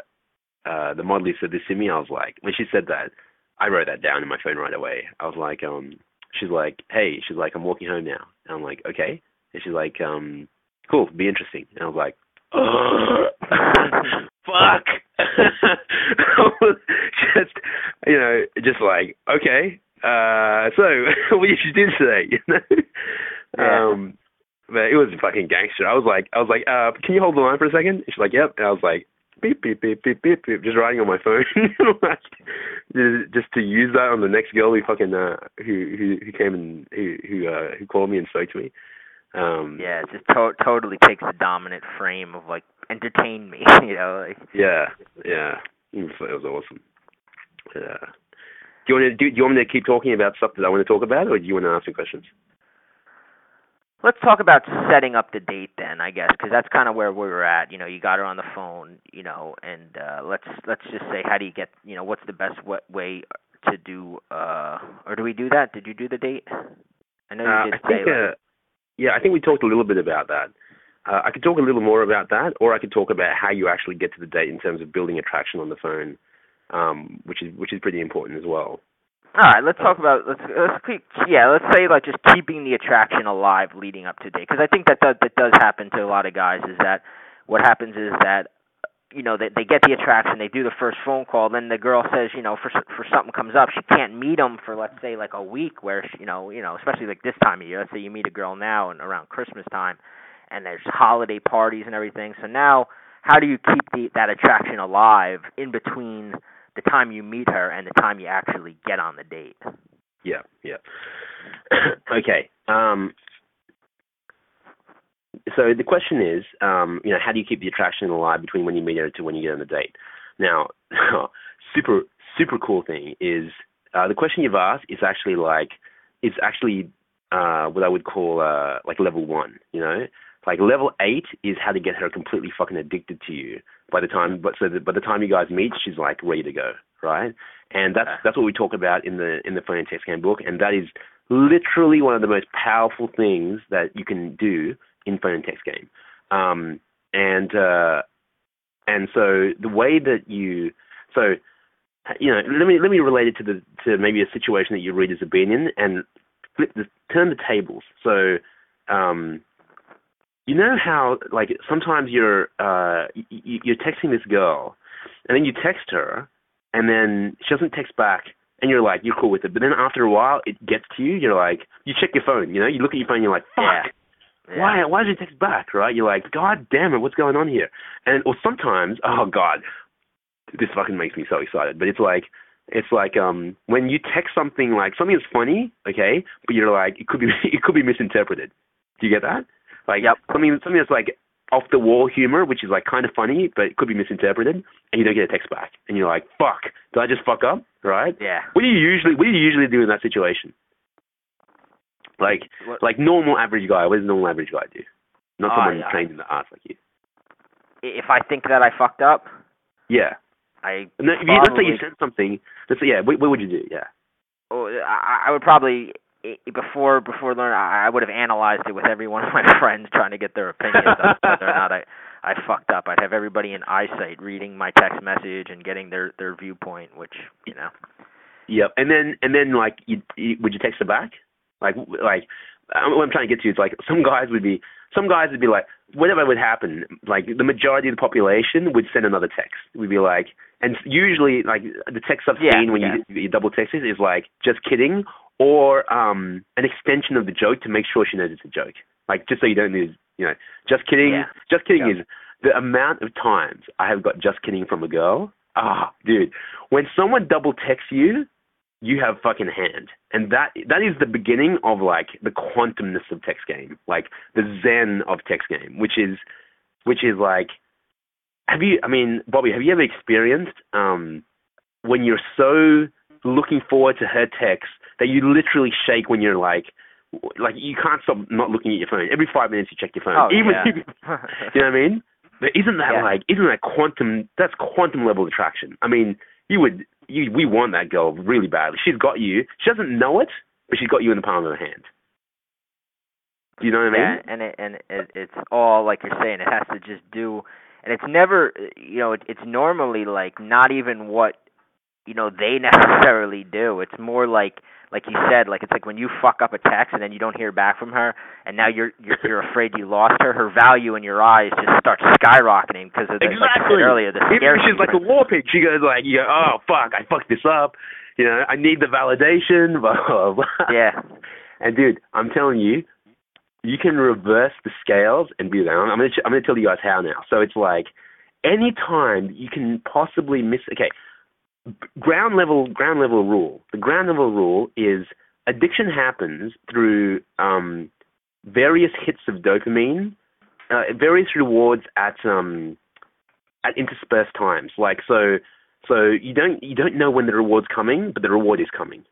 uh, the modelist said this to me. I was like, when she said that, I wrote that down in my phone right away. I was like, um, she's like, hey, she's like, I'm walking home now. And I'm like, okay. And she's like, um, cool, be interesting. And I was like, fuck. just, you know, just like, okay, uh, so what did you do today? You know? Yeah. Um, but it was fucking gangster. I was like, I was like, uh, can you hold the line for a second? She's like, yep. And I was like, beep beep beep beep beep beep, just writing on my phone. like, just to use that on the next girl who fucking uh, who who who came and who who uh, who called me and spoke to me. Um, yeah, it just to- totally takes the dominant frame of like entertain me, you know. Like, yeah, yeah, it was awesome. Yeah. Do you want to do? Do you want me to keep talking about stuff that I want to talk about, or do you want to ask me questions? Let's talk about setting up the date then, I guess, because that's kind of where we were at. You know, you got her on the phone, you know, and uh, let's let's just say, how do you get, you know, what's the best way to do, uh, or do we do that? Did you do the date? I know you uh, did I think. Uh, yeah, I think we talked a little bit about that. Uh, I could talk a little more about that, or I could talk about how you actually get to the date in terms of building attraction on the phone, um, which is which is pretty important as well. All right, let's talk about let's let's keep, yeah, let's say like just keeping the attraction alive leading up to date because I think that does, that does happen to a lot of guys is that what happens is that you know they they get the attraction, they do the first phone call, then the girl says you know for for something comes up, she can't meet them for let's say like a week where she, you know you know especially like this time of year, let's say you meet a girl now and around Christmas time, and there's holiday parties and everything, so now how do you keep the that attraction alive in between the time you meet her and the time you actually get on the date. Yeah, yeah. okay. Um, so the question is, um, you know, how do you keep the attraction alive between when you meet her to when you get on the date? Now, super super cool thing is uh, the question you've asked is actually like it's actually uh, what I would call uh, like level one. You know, like level eight is how to get her completely fucking addicted to you. By the time, but so that by the time you guys meet, she's like ready to go, right? And that's that's what we talk about in the in the phone and text game book, and that is literally one of the most powerful things that you can do in phone and text game. Um, and uh, and so the way that you so you know let me let me relate it to the to maybe a situation that your readers have been in and flip the turn the tables. So um, you know how like sometimes you're uh you're texting this girl and then you text her and then she doesn't text back and you're like you're cool with it. But then after a while it gets to you you're like you check your phone you know? You look at your phone and you're like fuck. Yeah. Yeah. why why did you text back? Right? You're like god damn it what's going on here? And or sometimes oh god this fucking makes me so excited but it's like it's like um when you text something like something is funny okay but you're like it could be it could be misinterpreted. Do you get that like yep. something something that's like off the wall humor, which is like kind of funny, but it could be misinterpreted, and you don't get a text back, and you're like, "Fuck, did I just fuck up?" Right? Yeah. What do you usually What do you usually do in that situation? Like, what? like normal average guy. What does normal average guy do? Not Oh, someone yeah. trained in the arts like you. If I think that I fucked up, Yeah. I No, if you, let's say you sent something. Let's say, yeah. What, what would you do? Yeah. oh, I, I would probably before before learning, I I would have analyzed it with every one of my friends, trying to get their opinions on whether or not I I fucked up. I'd have everybody in eyesight reading my text message and getting their their viewpoint, which you know. Yep. And then and then like, you, you, would you text her back? Like like what I'm trying to get to is like some guys would be some guys would be like whatever would happen like the majority of the population would send another text. Would be like and usually like the text I've Yeah, seen when yeah. you you double text it is like just kidding or um an extension of the joke to make sure she knows it's a joke. Like just so you don't lose you know just kidding. Yeah. Just kidding Yeah. is the amount of times I have got just kidding from a girl. Ah, dude, when someone double texts you, you have fucking hand, and that that is the beginning of like the quantumness of text game, like the zen of text game, which is which is like, have you? I mean, Bobby, have you ever experienced um when you're so looking forward to her text that you literally shake when you're like. Like you can't stop not looking at your phone. Every five minutes you check your phone. Oh Even yeah. you know what I mean? But isn't that Yeah. like isn't that quantum that's quantum level attraction. I mean, you would you we want that girl really badly. She's got you. She doesn't know it, but she's got you in the palm of her hand. Do you know what I mean? Yeah, and it, and it, it's all like you're saying. It has to just do, and it's never, you know, it, it's normally like not even what, you know, they necessarily do. It's more like, like you said, like it's like when you fuck up a text and then you don't hear back from her, and now you're you're, you're afraid you lost her. Her value in your eyes just starts skyrocketing because of the, like you said earlier, the scarcity. she's like a war pig, she goes like, you go, oh fuck, I fucked this up. You know, I need the validation. Blah blah blah. yeah, And dude, I'm telling you, you can reverse the scales and be there. I'm gonna I'm gonna tell you guys how now. So it's like any time you can possibly miss. Okay, ground level ground level rule. The ground level rule is addiction happens through um, various hits of dopamine, uh, various rewards at um, at interspersed times. Like so, so you don't you don't know when the reward's coming, but the reward is coming,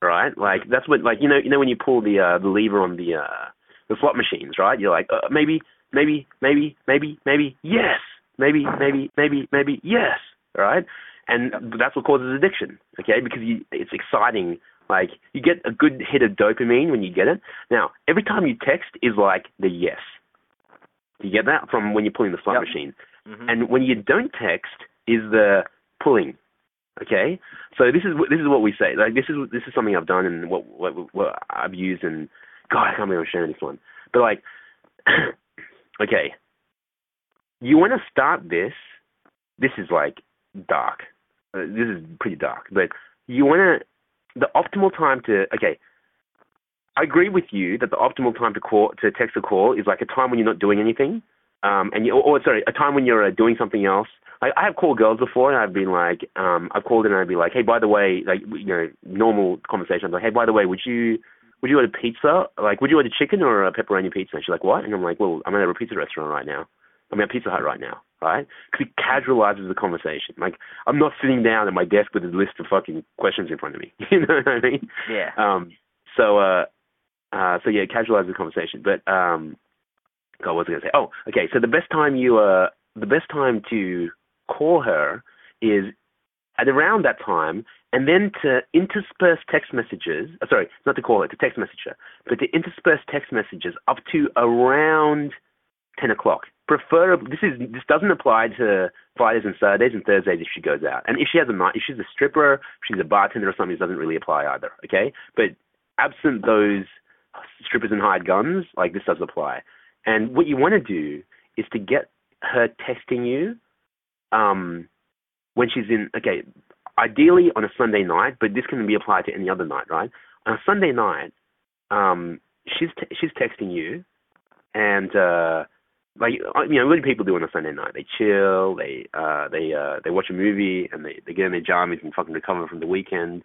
right? Like that's what like you know you know when you pull the uh, the lever on the uh, the slot machines, right? You're like uh, maybe maybe maybe maybe maybe yes, maybe maybe maybe maybe yes, right? And that's what causes addiction, okay? Because you, it's exciting. Like you get a good hit of dopamine when you get it. Now every time you text is like the yes. You get that from when you're pulling the slot Yep. machine. Mhm. And when you don't text is the pulling. Okay, so this is this is what we say. Like this is this is something I've done and what what, what I've used and God, I can't believe I'm sharing this one. But like, okay, you want to start this. This is like dark. Uh, this is pretty dark, but you want to the optimal time to okay. I agree with you that the optimal time to call to text a call is like a time when you're not doing anything, um, and you, or, or sorry, a time when you're uh, doing something else. Like I have called girls before, and I've been like, um, I've called and I'd be like, hey, by the way, like you know, normal conversation. I'm like, hey, by the way, would you would you order pizza? Like, would you order chicken or a pepperoni pizza? And she's like, what? And I'm like, well, I'm at a pizza restaurant right now. I'm at a Pizza Hut right now, right? Because it casualizes the conversation. Like, I'm not sitting down at my desk with a list of fucking questions in front of me. You know what I mean? Yeah. Um, so, uh, uh, so yeah, casualizes the conversation. But, um, God, what was I going to say? Oh, okay. So the best time you, uh, the best time to call her is at around that time, and then to intersperse text messages. Uh, sorry, not to call it to text message her, but to intersperse text messages up to around ten o'clock. Preferably, this is this doesn't apply to Fridays and Saturdays and Thursdays if she goes out. And if she has a night, if she's a stripper, if she's a bartender or something, it doesn't really apply either. Okay, but absent those strippers and hired guns, like this does apply. And what you want to do is to get her texting you um, when she's in. Okay, ideally on a Sunday night, but this can be applied to any other night, right? On a Sunday night, um, she's she's texting you, and uh, like uh, you know, what do people do on a Sunday night? They chill, they uh, they uh, they watch a movie, and they they get in their jammies and fucking recover from the weekend,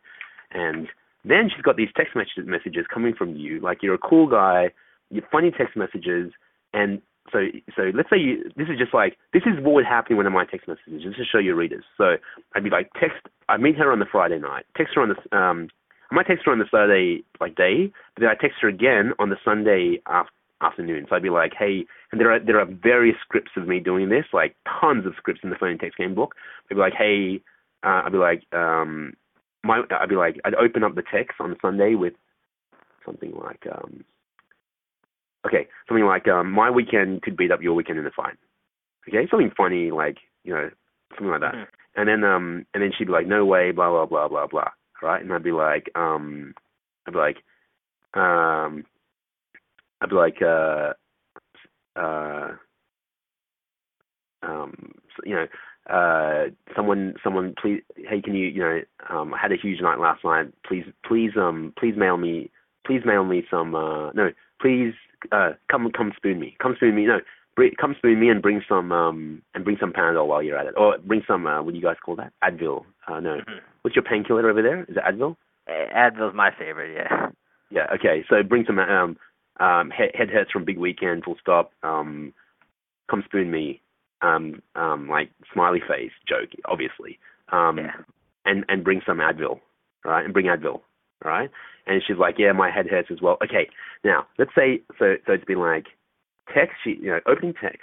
and then she's got these text messages messages coming from you, like you're a cool guy, you're funny text messages, and so so let's say you this is just like this is what would happen when I my text messages just to show your readers. So I'd be like text I meet her on the Friday night, text her on the um I might text her on the Saturday like day, but then I text her again on the Sunday af- afternoon. So I'd be like, hey, and there are there are various scripts of me doing this, like tons of scripts in the phone and text game book. I'd be like, hey, uh, I'd be like, um, my I'd be like, I'd open up the text on Sunday with something like, um, okay, something like, um, my weekend could beat up your weekend in a fight. Okay, something funny like, you know, something like that. Mhm. And then um, and then she'd be like, no way, blah blah blah blah blah, right? And I'd be like, um, I'd be like, um, I'd be like, uh, uh, um, you know, uh, someone, someone, please, hey, can you, you know, um, I had a huge night last night. Please, please, um, please mail me, please mail me some, uh, no, please, uh, come, come spoon me, come spoon me, no, bring, come spoon me and bring some, um, and bring some Panadol while you're at it, or bring some, uh, what do you guys call that? Advil. Uh, no, Mhm. what's your painkiller over there? Is it Advil? Advil's my favorite. Yeah. Yeah. Okay. So bring some um um head, head hurts from big weekend. Full stop. Um, come spoon me. Um um like smiley face joke obviously. Um Yeah. and and bring some Advil. Right. And bring Advil. Right. And she's like, yeah, my head hurts as well. Okay. Now let's say so so it's been like text. She you know opening text.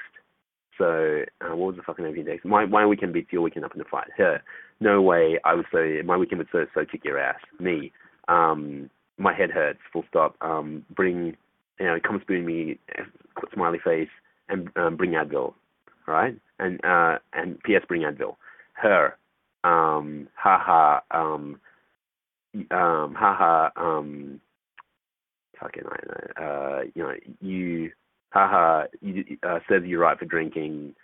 So uh, what was the fucking opening text? My my weekend beats your weekend up in the fight. Her. No way. I was so my weekend would so so kick your ass. Me. Um my head hurts, full stop. Um, bring, you know, come spoon me, uh, smiley face, and um, bring Advil, right? And uh, and P.S. Bring Advil. Her, um, haha, um, um, haha, um, fucking, I know, uh, you know, you, haha, you uh, says you're right for drinking,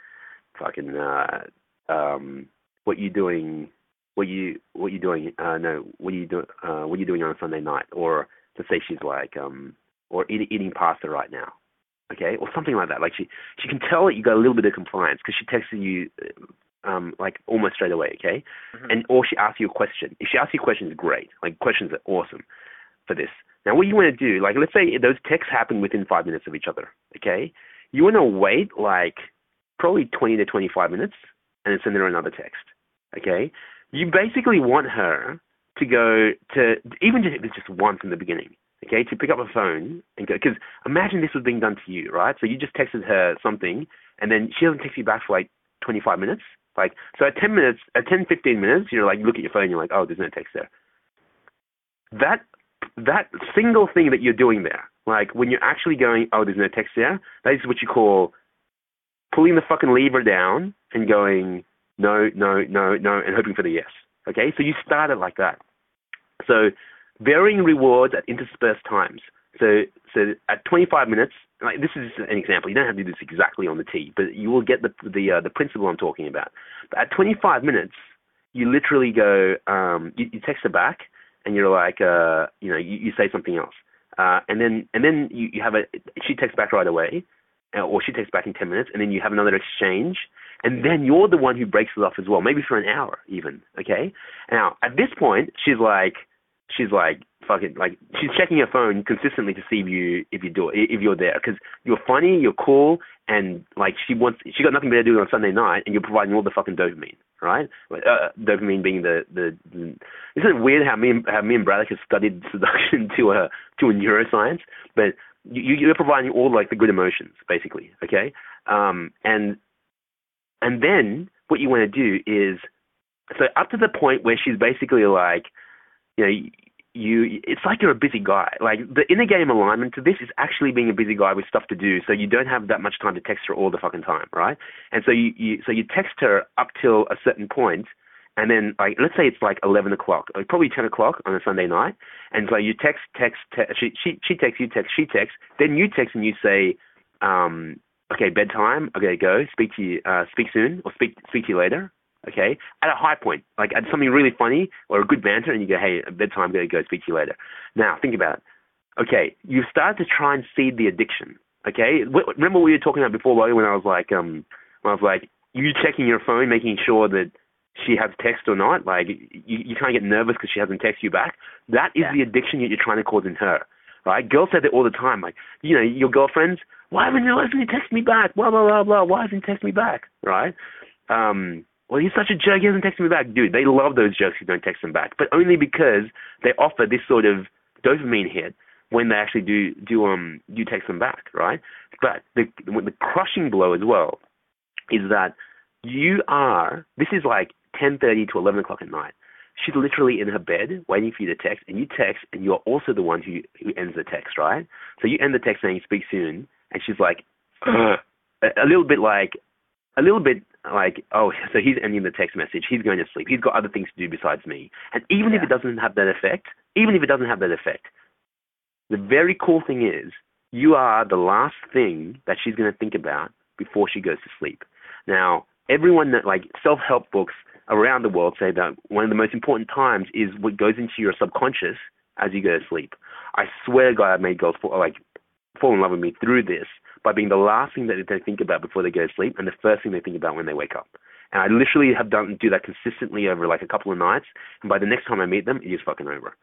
fucking, uh, um, what you doing? what you what you doing uh no what you doing uh what you doing on a sunday night or to say she's like um or eating eating pasta right now okay or something like that like she she can tell that you got a little bit of compliance because she texted you um, like almost straight away, okay? Mhm. And or she asks you a question. If she asks you questions, great. Like questions are awesome for this. Now, what you want to do, like let's say those texts happen within five minutes of each other, okay? You want to wait like probably 20 to 25 minutes and then send her another text, okay? You basically want her to go to even just if it's just once in the beginning, okay, to pick up a phone and go. Because imagine this was being done to you, right? So you just texted her something, and then she doesn't text you back for like 25 minutes. Like so, at 10 minutes, at 10, 15 minutes, you're like look at your phone, you're like, oh, there's no text there. That that single thing that you're doing there, like when you're actually going, oh, there's no text there. That is what you call pulling the fucking lever down and going, no, no, no, no, and hoping for the yes. Okay, so you start it like that. So varying rewards at interspersed times. So so at 25 minutes, like this is an example. You don't have to do this exactly on the tee, but you will get the the uh, the principle I'm talking about. But at 25 minutes, you literally go, um, you, you text her back, and you're like, uh, you know, you, you say something else, uh, and then and then you, you have a she texts back right away, uh, or she texts back in 10 minutes, and then you have another exchange, and then you're the one who breaks it off as well, maybe for an hour even. Okay. Now at this point, she's like, she's like fucking like she's checking her phone consistently to see if you if you do it if you're there because you're funny, you're cool, and like she wants she got nothing better to do on Sunday night, and you're providing all the fucking dopamine, right? Uh, dopamine being the, the the isn't it weird how me and how me and Braddock have studied seduction to a to a neuroscience, but you, you're providing all like the good emotions basically, okay? Um, and and then what you want to do is so up to the point where she's basically like, you know, you it's like you're a busy guy. Like the inner game alignment to this is actually being a busy guy with stuff to do, so you don't have that much time to text her all the fucking time, right? And so you, you so you text her up till a certain point, and then like let's say it's like eleven o'clock, like probably ten o'clock on a Sunday night, and so you text text, text she she she texts you text she texts, then you text and you say, um, okay bedtime, okay go speak to you uh, speak soon or speak speak to you later, okay, at a high point, like at something really funny or a good banter, and you go, hey, bedtime, I'm going to go speak to you later. Now, think about it. Okay, you start to try and feed the addiction. Okay, remember what we were talking about before, when I was like, um, when I was like, you checking your phone, making sure that she has text or not. Like, you, you can't get nervous because she hasn't texted you back. That is Yeah. the addiction that you're trying to cause in her. Right? Girls say that all the time. Like, you know, your girlfriends, why haven't you, why hasn't he texted me back? Blah, blah, blah, blah. Why hasn't he texted me back? Right? Um, well, he's such a jerk. He hasn't texted me back, dude. They love those jerks who don't text them back, but only because they offer this sort of dopamine hit when they actually do do um you text them back, right? But the the crushing blow as well is that you are. This is like ten thirty to eleven o'clock at night. She's literally in her bed waiting for you to text, and you text, and you're also the one who who ends the text, right? So you end the text saying "speak soon," and she's like, a little bit like, a little bit like, oh, so he's ending the text message. He's going to sleep. He's got other things to do besides me. And even if it doesn't have that effect, even if it doesn't have that effect, the very cool thing is you are the last thing that she's going to think about before she goes to sleep. Now, everyone that like self-help books around the world say that one of the most important times is what goes into your subconscious as you go to sleep. I swear to God, I've made girls fall, like fall in love with me through this by being the last thing that they think about before they go to sleep and the first thing they think about when they wake up. And I literally have done do that consistently over like a couple of nights, and by the next time I meet them, it is fucking over.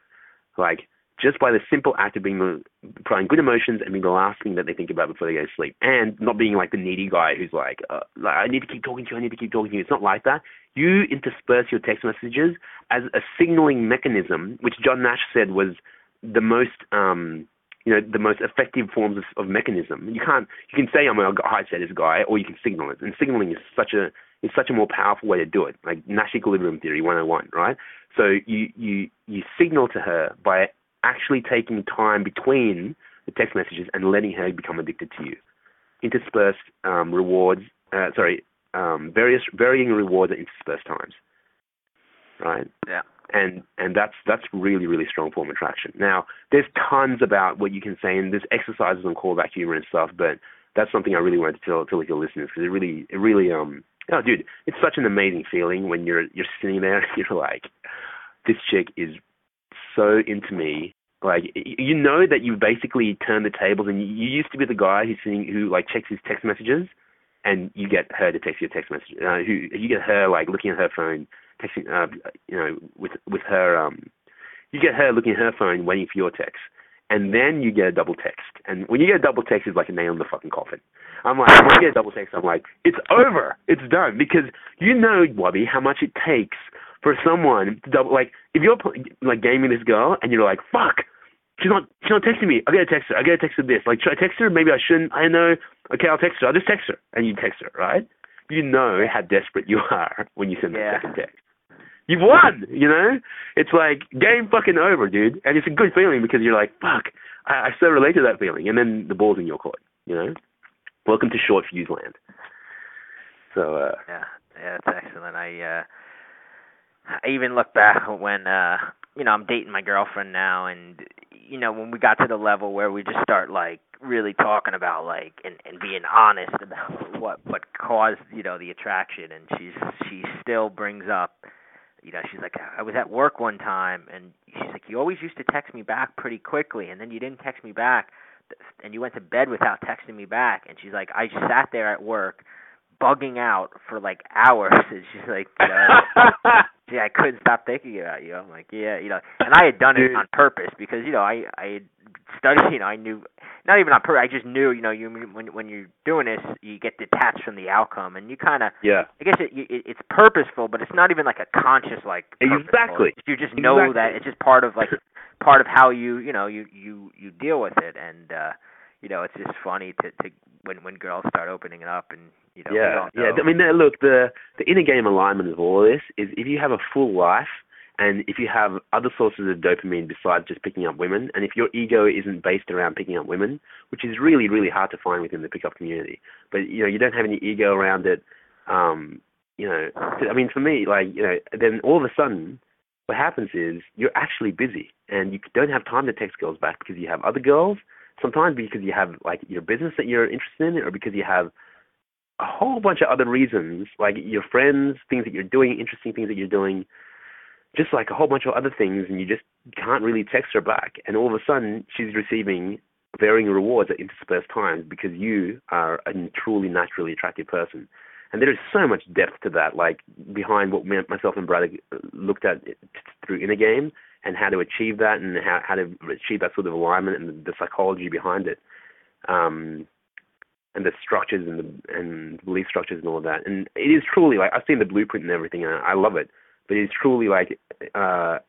Like just by the simple act of being the providing good emotions and being the last thing that they think about before they go to sleep, and not being like the needy guy who's like, uh, like I need to keep talking to you, I need to keep talking to you. It's not like that. You intersperse your text messages as a signaling mechanism, which John Nash said was the most um, you know the most effective forms of, of mechanism. You can't you can say I'm a high status guy, or you can signal it, and signaling is such a is such a more powerful way to do it, like Nash equilibrium theory 101, right? So you you you signal to her by actually taking time between the text messages and letting her become addicted to you. Interspersed um, rewards, uh, sorry, um, various varying rewards at interspersed times, right? Yeah. And and that's that's really really strong form of attraction. Now, there's tons about what you can say, and there's exercises on callback humor and stuff, but that's something I really wanted to tell tell your listeners because it really it really um oh dude, it's such an amazing feeling when you're you're sitting there and you're like, this chick is so into me. Like you know that you basically turn the tables, and you, used to be the guy who's sitting who like checks his text messages, and you get her to text you a text message. Uh, who you get her like looking at her phone, texting, uh, you know, with with her um, you get her looking at her phone, waiting for your text, and then you get a double text. And when you get a double text, it's like a nail in the fucking coffin. I'm like, when I get a double text, I'm like, it's over, it's done, because you know, Wubby, how much it takes for someone to double. Like, if you're like gaming this girl and you're like, fuck, she's not, she's not texting me. I gotta text her. I gotta text her this. Like, should I text her? Maybe I shouldn't. I know. Okay, I'll text her. I'll just text her, and you text her, right? You know how desperate you are when you send yeah. the second text. You've won, you know? It's like game fucking over, dude. And it's a good feeling because you're like, fuck, I, I so relate to that feeling. And then the ball's in your court, you know? Welcome to short fuse land. So uh Yeah. Yeah, that's excellent. I uh I even look back when uh you know, I'm dating my girlfriend now and you know, when we got to the level where we just start like really talking about like and and being honest about what what caused, you know, the attraction and she's she still brings up you know, she's like, I was at work one time, and she's like, you always used to text me back pretty quickly, and then you didn't text me back, and you went to bed without texting me back. And she's like, I just sat there at work, bugging out for like hours. And she's like, yeah, I couldn't stop thinking about you. I'm like, yeah, you know, and I had done it on purpose because you know I I studied, you know, I knew not even on purpose. I just knew, you know, you when when you're doing this, you get detached from the outcome, and you kind of, yeah. I guess it, it it's purposeful, but it's not even like a conscious like purposeful. Exactly. You just know exactly. that it's just part of like part of how you you know you you you deal with it, and uh you know it's just funny to to when when girls start opening it up and you know yeah yeah. I mean, look, the the inner game alignment of all of this is if you have a full life and if you have other sources of dopamine besides just picking up women, and if your ego isn't based around picking up women, which is really, really hard to find within the pickup community, but you know, you don't have any ego around it, um, you know, I mean, for me, like, you know, then all of a sudden, what happens is you're actually busy and you don't have time to text girls back because you have other girls, sometimes because you have like your business that you're interested in, or because you have a whole bunch of other reasons, like your friends, things that you're doing, interesting things that you're doing just like a whole bunch of other things, and you just can't really text her back. And all of a sudden, she's receiving varying rewards at interspersed times because you are a truly naturally attractive person. And there is so much depth to that, like behind what myself and Brad uh, looked at through Inner Game and how to achieve that and how, how to achieve that sort of alignment and the, the psychology behind it. Um, and the structures and the and belief structures and all of that. And it is truly like I've seen the blueprint and everything, and I love it but it's truly like uh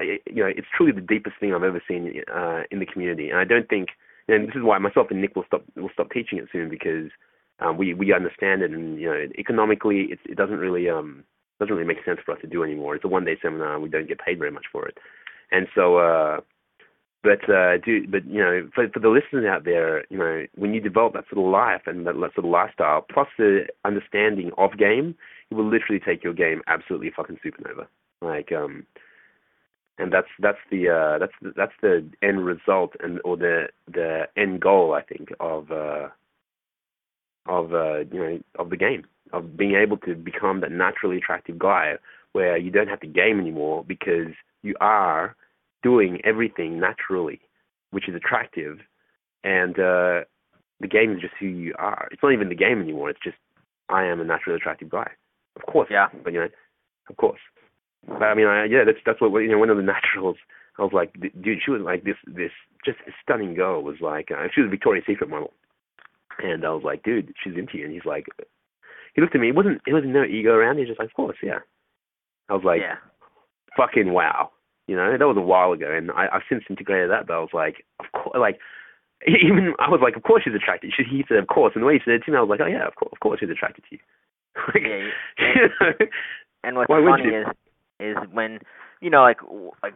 you know it's truly the deepest thing I've ever seen uh in the community and I don't think and this is why myself and Nick will stop will stop teaching it soon because um we we understand it and you know economically it it doesn't really um doesn't really make sense for us to do anymore it's a one day seminar we don't get paid very much for it and so uh but uh do but you know for for the listeners out there you know when you develop that sort of life and that, that sort of lifestyle plus the understanding of game it will literally take your game absolutely fucking supernova. Like um and that's that's the uh that's the, that's the end result and or the the end goal I think of uh of uh you know of the game of being able to become that naturally attractive guy where you don't have to game anymore because you are doing everything naturally which is attractive and uh the game is just who you are it's not even the game anymore it's just I am a naturally attractive guy of course. Yeah. But you know, of course. But I mean, I, yeah, that's that's what you know. One of the naturals. I was like, dude, she was like this this just a stunning girl. Was like, uh, she was a Victoria's Secret model, and I was like, dude, she's into you. And he's like, he looked at me. It wasn't it wasn't no ego around. He's just like, of course, yeah. I was like, yeah. fucking wow. You know, that was a while ago, and I, I've since integrated that. But I was like, of course, like even I was like, of course she's attracted. She, he said, of course, and the way he said it to me, I was like, oh yeah, of course, of course she's attracted to you. like, yeah, yeah. and what's funny is is when you know like like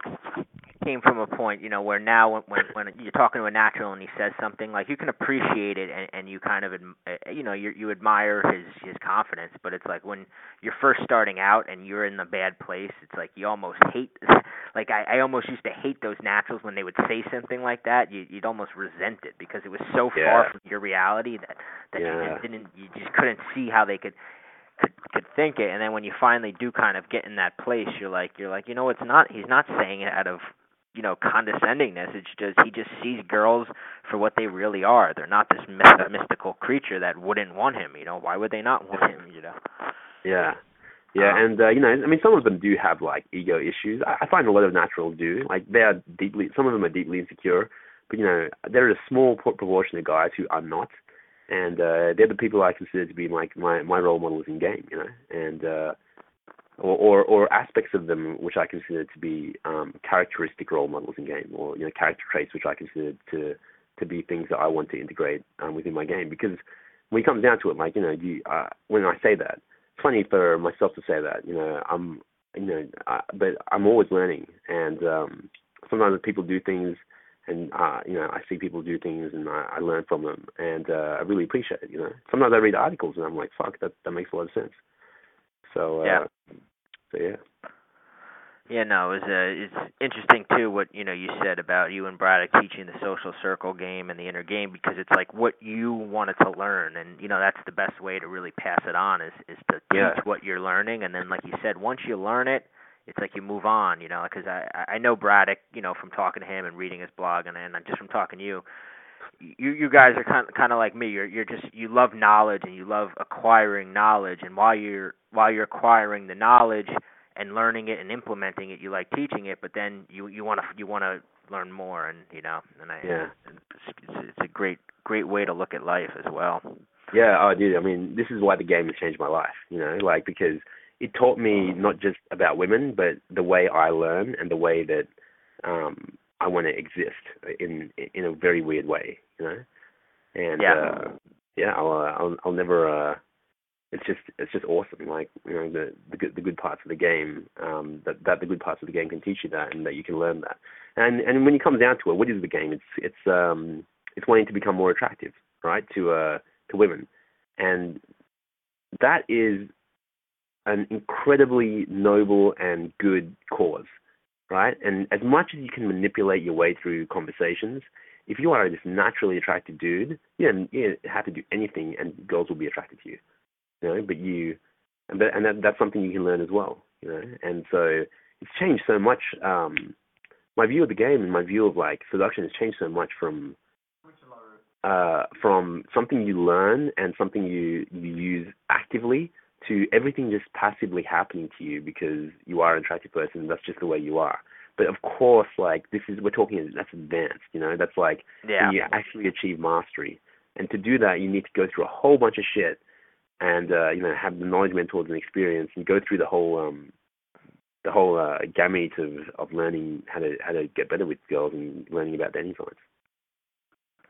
came from a point you know where now when when, when you're talking to a natural and he says something like you can appreciate it and, and you kind of eh, you know you you admire his his confidence but it's like when you're first starting out and you're in the bad place it's like you almost hate like I I almost used to hate those naturals when they would say something like that you you'd almost resent it because it was so yeah. far from your reality that that yeah. you just didn't you just couldn't see how they could could could think it and then when you finally do kind of get in that place you're like you're like you know it's not he's not saying it out of you know condescendingness. It's just he just sees girls for what they really are. They're not this myth- mystical creature that wouldn't want him. You know, why would they not want him? You know. Yeah. Yeah, um, and uh, you know, I mean, some of them do have like ego issues. I, I find a lot of naturals do. Like they are deeply, some of them are deeply insecure, but you know, there is a small proportion of guys who are not, and uh, they're the people I consider to be like my my role models in game. You know, and uh, or, or or aspects of them which I consider to be um, characteristic role models in game, or you know, character traits which I consider to to be things that I want to integrate um, within my game. Because when it comes down to it, like you know, you uh, when I say that it's funny for myself to say that. You know, I'm you know, I, but I'm always learning, and um, sometimes people do things, and uh, you know, I see people do things, and I, I learn from them, and uh, I really appreciate it. You know, sometimes I read articles, and I'm like, fuck, that that makes a lot of sense. So uh, yeah, so yeah. Yeah, no, it was uh, it's interesting too what you know you said about you and Braddock teaching the social circle game and the inner game because it's like what you wanted to learn, and you know that's the best way to really pass it on is is to teach yeah. what you're learning, and then like you said, once you learn it, it's like you move on, you know, because I I know Braddock, you know, from talking to him and reading his blog, and and just from talking to you, you you guys are kind of, kind of like me. You're you're just you love knowledge and you love acquiring knowledge, and while you're while you're acquiring the knowledge and learning it and implementing it, you like teaching it, but then you you want to you want to learn more, and you know, and I yeah, it's, it's, it's a great great way to look at life as well. Yeah, oh, dude. I mean, this is why the game has changed my life. You know, like because it taught me not just about women, but the way I learn and the way that um I want to exist in in a very weird way. You know, and yeah, uh, yeah, I'll, uh, I'll I'll never uh it's just it's just awesome. Like you know the the good the good parts of the game um, that that the good parts of the game can teach you that and that you can learn that. And and when it comes down to it, what is the game? It's it's um it's wanting to become more attractive, right? To uh to women, and that is an incredibly noble and good cause, right? And as much as you can manipulate your way through conversations, if you are just naturally attracted dude, you don't, you have to do anything, and girls will be attracted to you you know, but you, and, that, and that, that's something you can learn as well, you know, and so it's changed so much. Um, my view of the game and my view of like seduction has changed so much from uh, from something you learn and something you you use actively to everything just passively happening to you because you are an attractive person. That's just the way you are. But of course, like this is we're talking that's advanced. You know, that's like yeah. you actually achieve mastery. And to do that, you need to go through a whole bunch of shit and uh, you know have the knowledge, mentors, and experience, and go through the whole um, the whole uh, gamut of of learning how to how to get better with girls and learning about dating sites.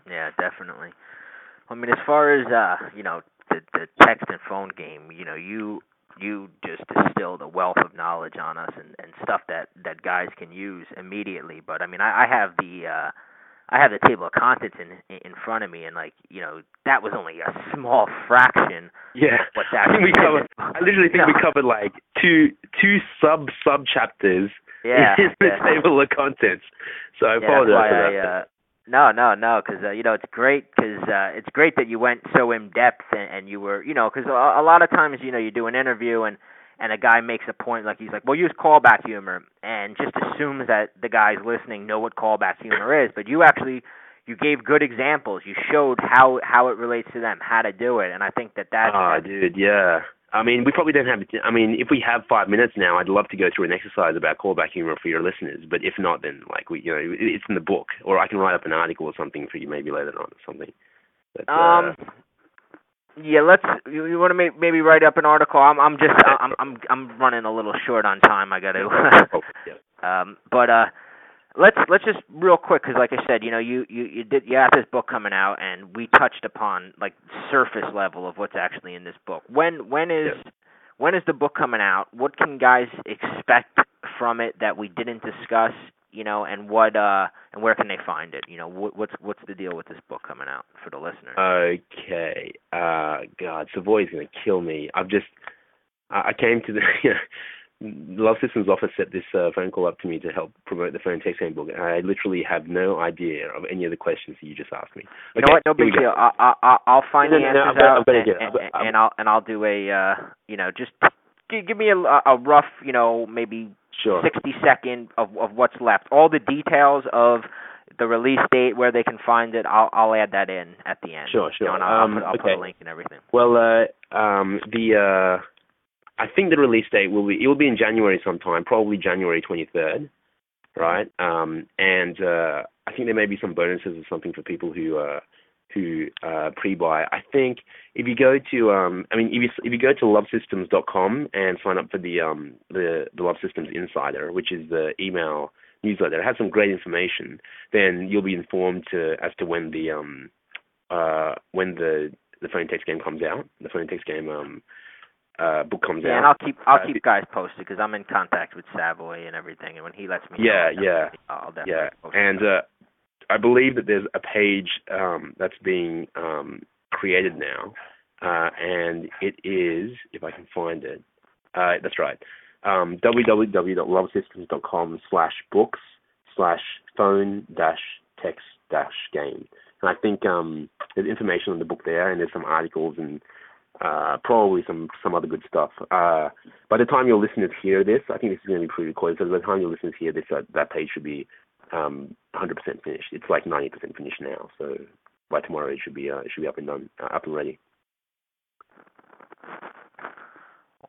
Yeah, definitely. I mean, as far as uh, you know, the the text and phone game, you know, you you just distilled a wealth of knowledge on us and and stuff that that guys can use immediately. But I mean, I, I have the uh I have the table of contents in in front of me, and like you know, that was only a small fraction. Yeah, what that I think we covered. I literally think no. we covered like two two sub sub chapters yeah, in the yeah. table of contents. So I yeah, apologize that's why for I, uh, no, no, no, because uh, you know it's great because uh, it's great that you went so in depth and, and you were you know because a, a lot of times you know you do an interview and and a guy makes a point like he's like, well, use callback humor, and just assumes that the guys listening know what callback humor is. But you actually you gave good examples. You showed how how it relates to them, how to do it, and I think that that's. Ah, dude, yeah. I mean, we probably don't have. I mean, if we have five minutes now, I'd love to go through an exercise about callback humor for your listeners. But if not, then like we, you know, it's in the book, or I can write up an article or something for you maybe later on or something. But, um. Uh, yeah, let's. You, you want to make, maybe write up an article? I'm. I'm just. I'm. I'm. I'm running a little short on time. I got to. oh, um. But uh, let's let's just real quick because, like I said, you know, you you you did you have this book coming out, and we touched upon like surface level of what's actually in this book. When when is Yeah. when is the book coming out? What can guys expect from it that we didn't discuss? You know, and what uh and where can they find it? You know, what, what's what's the deal with this book coming out for the listeners? Okay. Uh, God, Savoy's gonna kill me. I've just, I I came to the, Love Systems office set this uh, phone call up to me to help promote the phone text handbook, and I literally have no idea of any of the questions that you just asked me. You know what? No big deal. I, I, I'll find No, the no, no, answers gonna- I'm out, and, and, I'm- and I'll and I'll do a uh, you know just give, give me a, a rough, you know, maybe sure. sixty second of of what's left. All the details of the release date, where they can find it. I'll I'll add that in at the end. Sure, sure. You know, and I'll, um, I'll, put, I'll okay. put a link and everything. Well, uh, um, the uh, I think the release date will be it will be in January sometime, probably January 23rd, right? Um, and uh, I think there may be some bonuses or something for people who uh, who uh, pre-buy. I think if you go to um, I mean if you if you go to lovesystems.com and sign up for the um the the Love Systems Insider, which is the email newsletter, it has some great information. Then you'll be informed to as to when the um uh when the the phone text game comes out. The phone text game um uh book comes Yeah, out. and I'll keep I'll Uh, keep guys posted because I'm in contact with Savoy and everything, and when he lets me know, Yeah, I'll yeah. I'll definitely Yeah, and uh, I believe that there's a page um, that's being um, created now, uh, and it is, if I can find it, uh, that's right, um, www.lovesystems.com slash books slash phone dash text dash game. And I think um, there's information on the book there, and there's some articles and uh, probably some some other good stuff. Uh, by the time your listeners hear this, I think this is going to be pre-recorded. So by the time your listeners hear this, that, that page should be um, 100% finished. It's like 90% finished now. So by tomorrow, it should be uh, it should be up and done, uh, up and ready.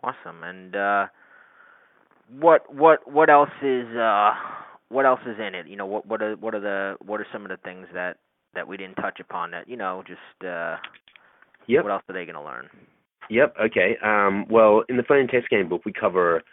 Awesome. And uh what what what else is uh what else is in it? You know, what what are what are the what are some of the things that that we didn't touch upon that, you know, just Yep. what else are they going to learn? Yep. Okay. Um, well, in the phone and text game book, we cover,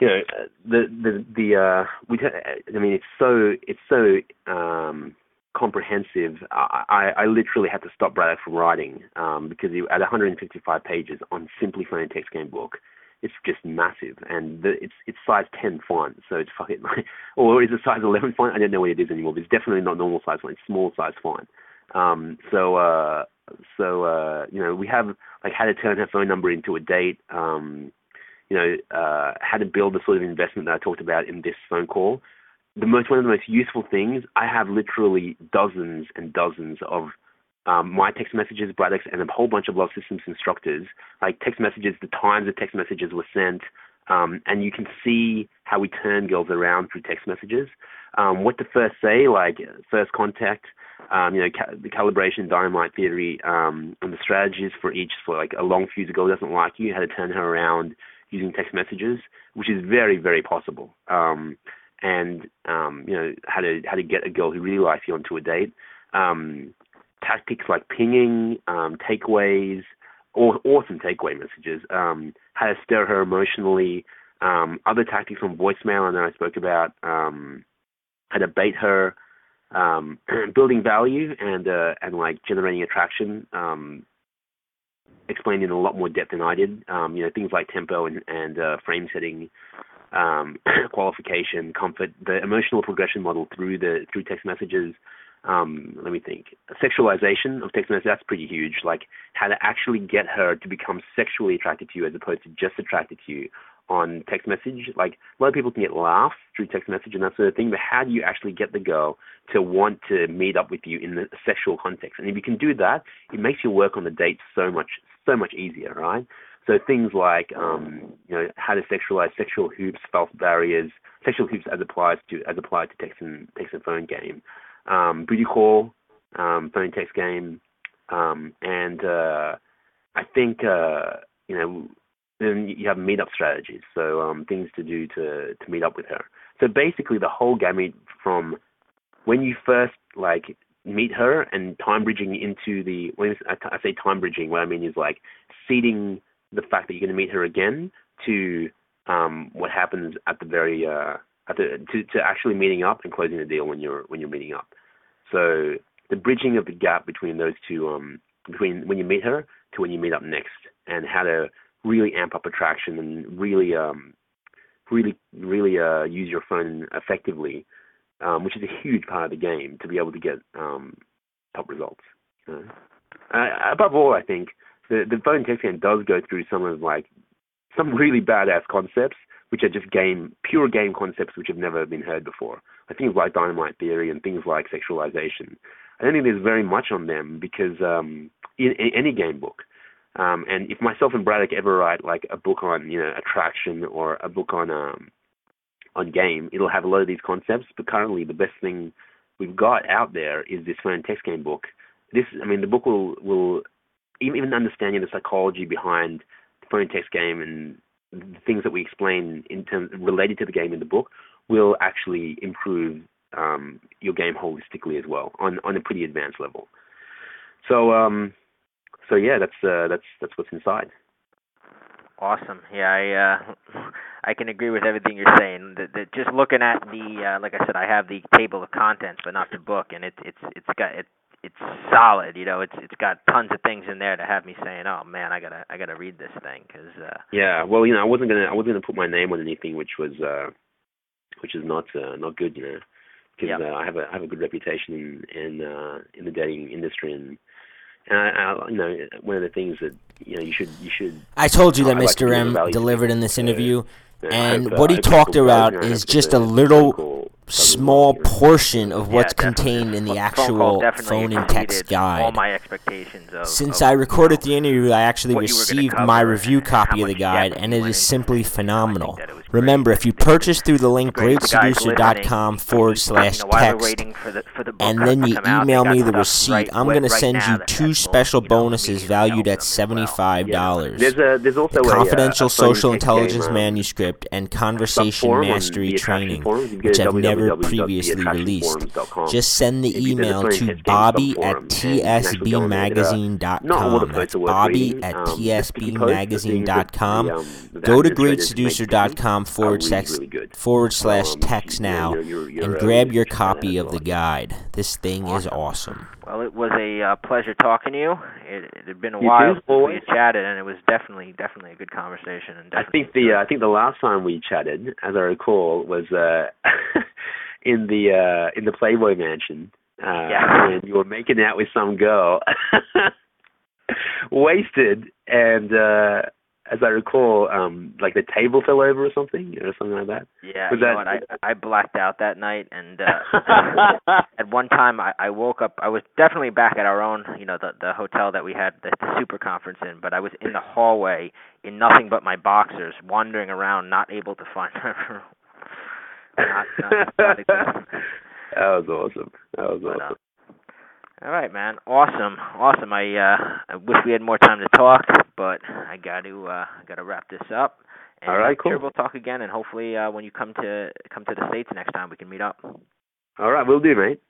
you know, the the the uh, we. T- I mean, it's so it's so um, comprehensive. I, I I literally had to stop Braddock from writing um, because he, at 155 pages on simply phone and text game book, it's just massive, and the, it's it's size 10 font, so it's fucking like, or is it size 11 font? I don't know what it is anymore. But it's definitely not normal size font. It's small size font. Um, so uh, so uh, you know, we have like how to turn her phone number into a date. Um, you know, uh, how to build the sort of investment that I talked about in this phone call. The most one of the most useful things. I have literally dozens and dozens of um, my text messages, Braddock's, and a whole bunch of Love Systems instructors, like text messages, the times the text messages were sent, um, and you can see how we turn girls around through text messages. Um, what to first say, like first contact, um, you know, ca- the calibration dynamite theory, um, and the strategies for each for like a long fuse girl doesn't like you, how to turn her around using text messages, which is very, very possible. Um, and um, you know, how to how to get a girl who really likes you onto a date. Um, tactics like pinging, um, takeaways, or awesome takeaway messages. Um, how to stir her emotionally. Um, other tactics on voicemail, and then I spoke about um, how to bait her um, building value and uh, and like generating attraction. Um, explained in a lot more depth than I did. Um, you know things like tempo and and uh, frame setting, um, qualification, comfort, the emotional progression model through the through text messages. Um, let me think. Sexualization of text messages that's pretty huge. Like how to actually get her to become sexually attracted to you as opposed to just attracted to you on text message. Like a lot of people can get laughs through text message and that sort of thing, but how do you actually get the girl to want to meet up with you in the sexual context? And if you can do that, it makes your work on the date so much so much easier, right? So things like um, you know how to sexualize sexual hoops, false barriers, sexual hoops as applies to as applied to text and text and phone game, um, booty call, um, phone text game, um, and uh, I think uh, you know then you have meetup strategies, so um, things to do to to meet up with her. So basically, the whole gamut from when you first like meet her and time bridging into the when I say time bridging, what I mean is like seeding the fact that you're going to meet her again to um, what happens at the very uh, at the to, to actually meeting up and closing the deal when you're when you're meeting up. So the bridging of the gap between those two um, between when you meet her to when you meet up next, and how to really amp up attraction and really um really really uh use your phone effectively um which is a huge part of the game to be able to get um top results uh, above all i think the the phone text game does go through some of like some really badass concepts which are just game pure game concepts which have never been heard before. Like things like dynamite theory and things like sexualization i don't think there's very much on them because um in, in any game book Um, and if myself and Braddock ever write like a book on you know attraction or a book on um, on game, it'll have a lot of these concepts. But currently, the best thing we've got out there is this phone text game book. This, I mean, the book will will even understanding the psychology behind the phone text game and the things that we explain in terms related to the game in the book will actually improve um, your game holistically as well on on a pretty advanced level. So um, so yeah, that's uh, that's that's what's inside. Awesome. Yeah, I uh, I can agree with everything you're saying. That, that just looking at the uh, like I said, I have the table of contents, but not the book, and it's it's it's got it it's solid. You know, it's it's got tons of things in there to have me saying, "Oh man, I gotta I gotta read this thing." Cause, uh, yeah, well, you know, I wasn't gonna I wasn't gonna put my name on anything, which was uh, which is not uh, not good, you know, because yep. uh, I have a I have a good reputation in in uh, in the dating industry and. And I, I, you know, one of the things that you know you should you should. I told you that Mr. M delivered in this interview, and what he uh, talked about is just a little small portion of what's yeah, contained in the actual phone and text guide. All my expectations of, Since of, I recorded the interview, I actually received my review copy of the guide, and it is simply phenomenal. Remember, if you purchase through the link greatseducer.com forward slash text, and then you email me the receipt, I'm going to send you two special bonuses valued at $75. There's a, also the Confidential Social Intelligence Manuscript and Conversation Mastery Training, which I've never previously released. Just send the email to bobby at tsbmagazine.com. That's bobby at tsbmagazine.com. Go to greatseducer.com forward slash forward slash text now and grab your copy of the guide. This thing is awesome. Well, it was a uh, pleasure talking to you. It, it had been a while since we had chatted, and it was definitely definitely a good conversation. And I think the uh, I think the last time we chatted, as I recall, was uh, in the uh, in the Playboy Mansion. Uh, yeah. And you were making out with some girl, wasted, and uh as I recall, um, like the table fell over or something, or something like that. Yeah, Was you that... know what? I I blacked out that night, and uh, at one time I, I woke up. I was definitely back at our own, you know, the the hotel that we had the, the super conference in, but I was in the hallway in nothing but my boxers, wandering around, not able to find. not, not, not that was awesome. That was but, uh, awesome. Uh, all right, man. Awesome, awesome. I uh, I wish we had more time to talk, but I got to uh, got to wrap this up. And All right, cool. Here we'll talk again, and hopefully, uh, when you come to come to the states next time, we can meet up. All right, we'll do, mate.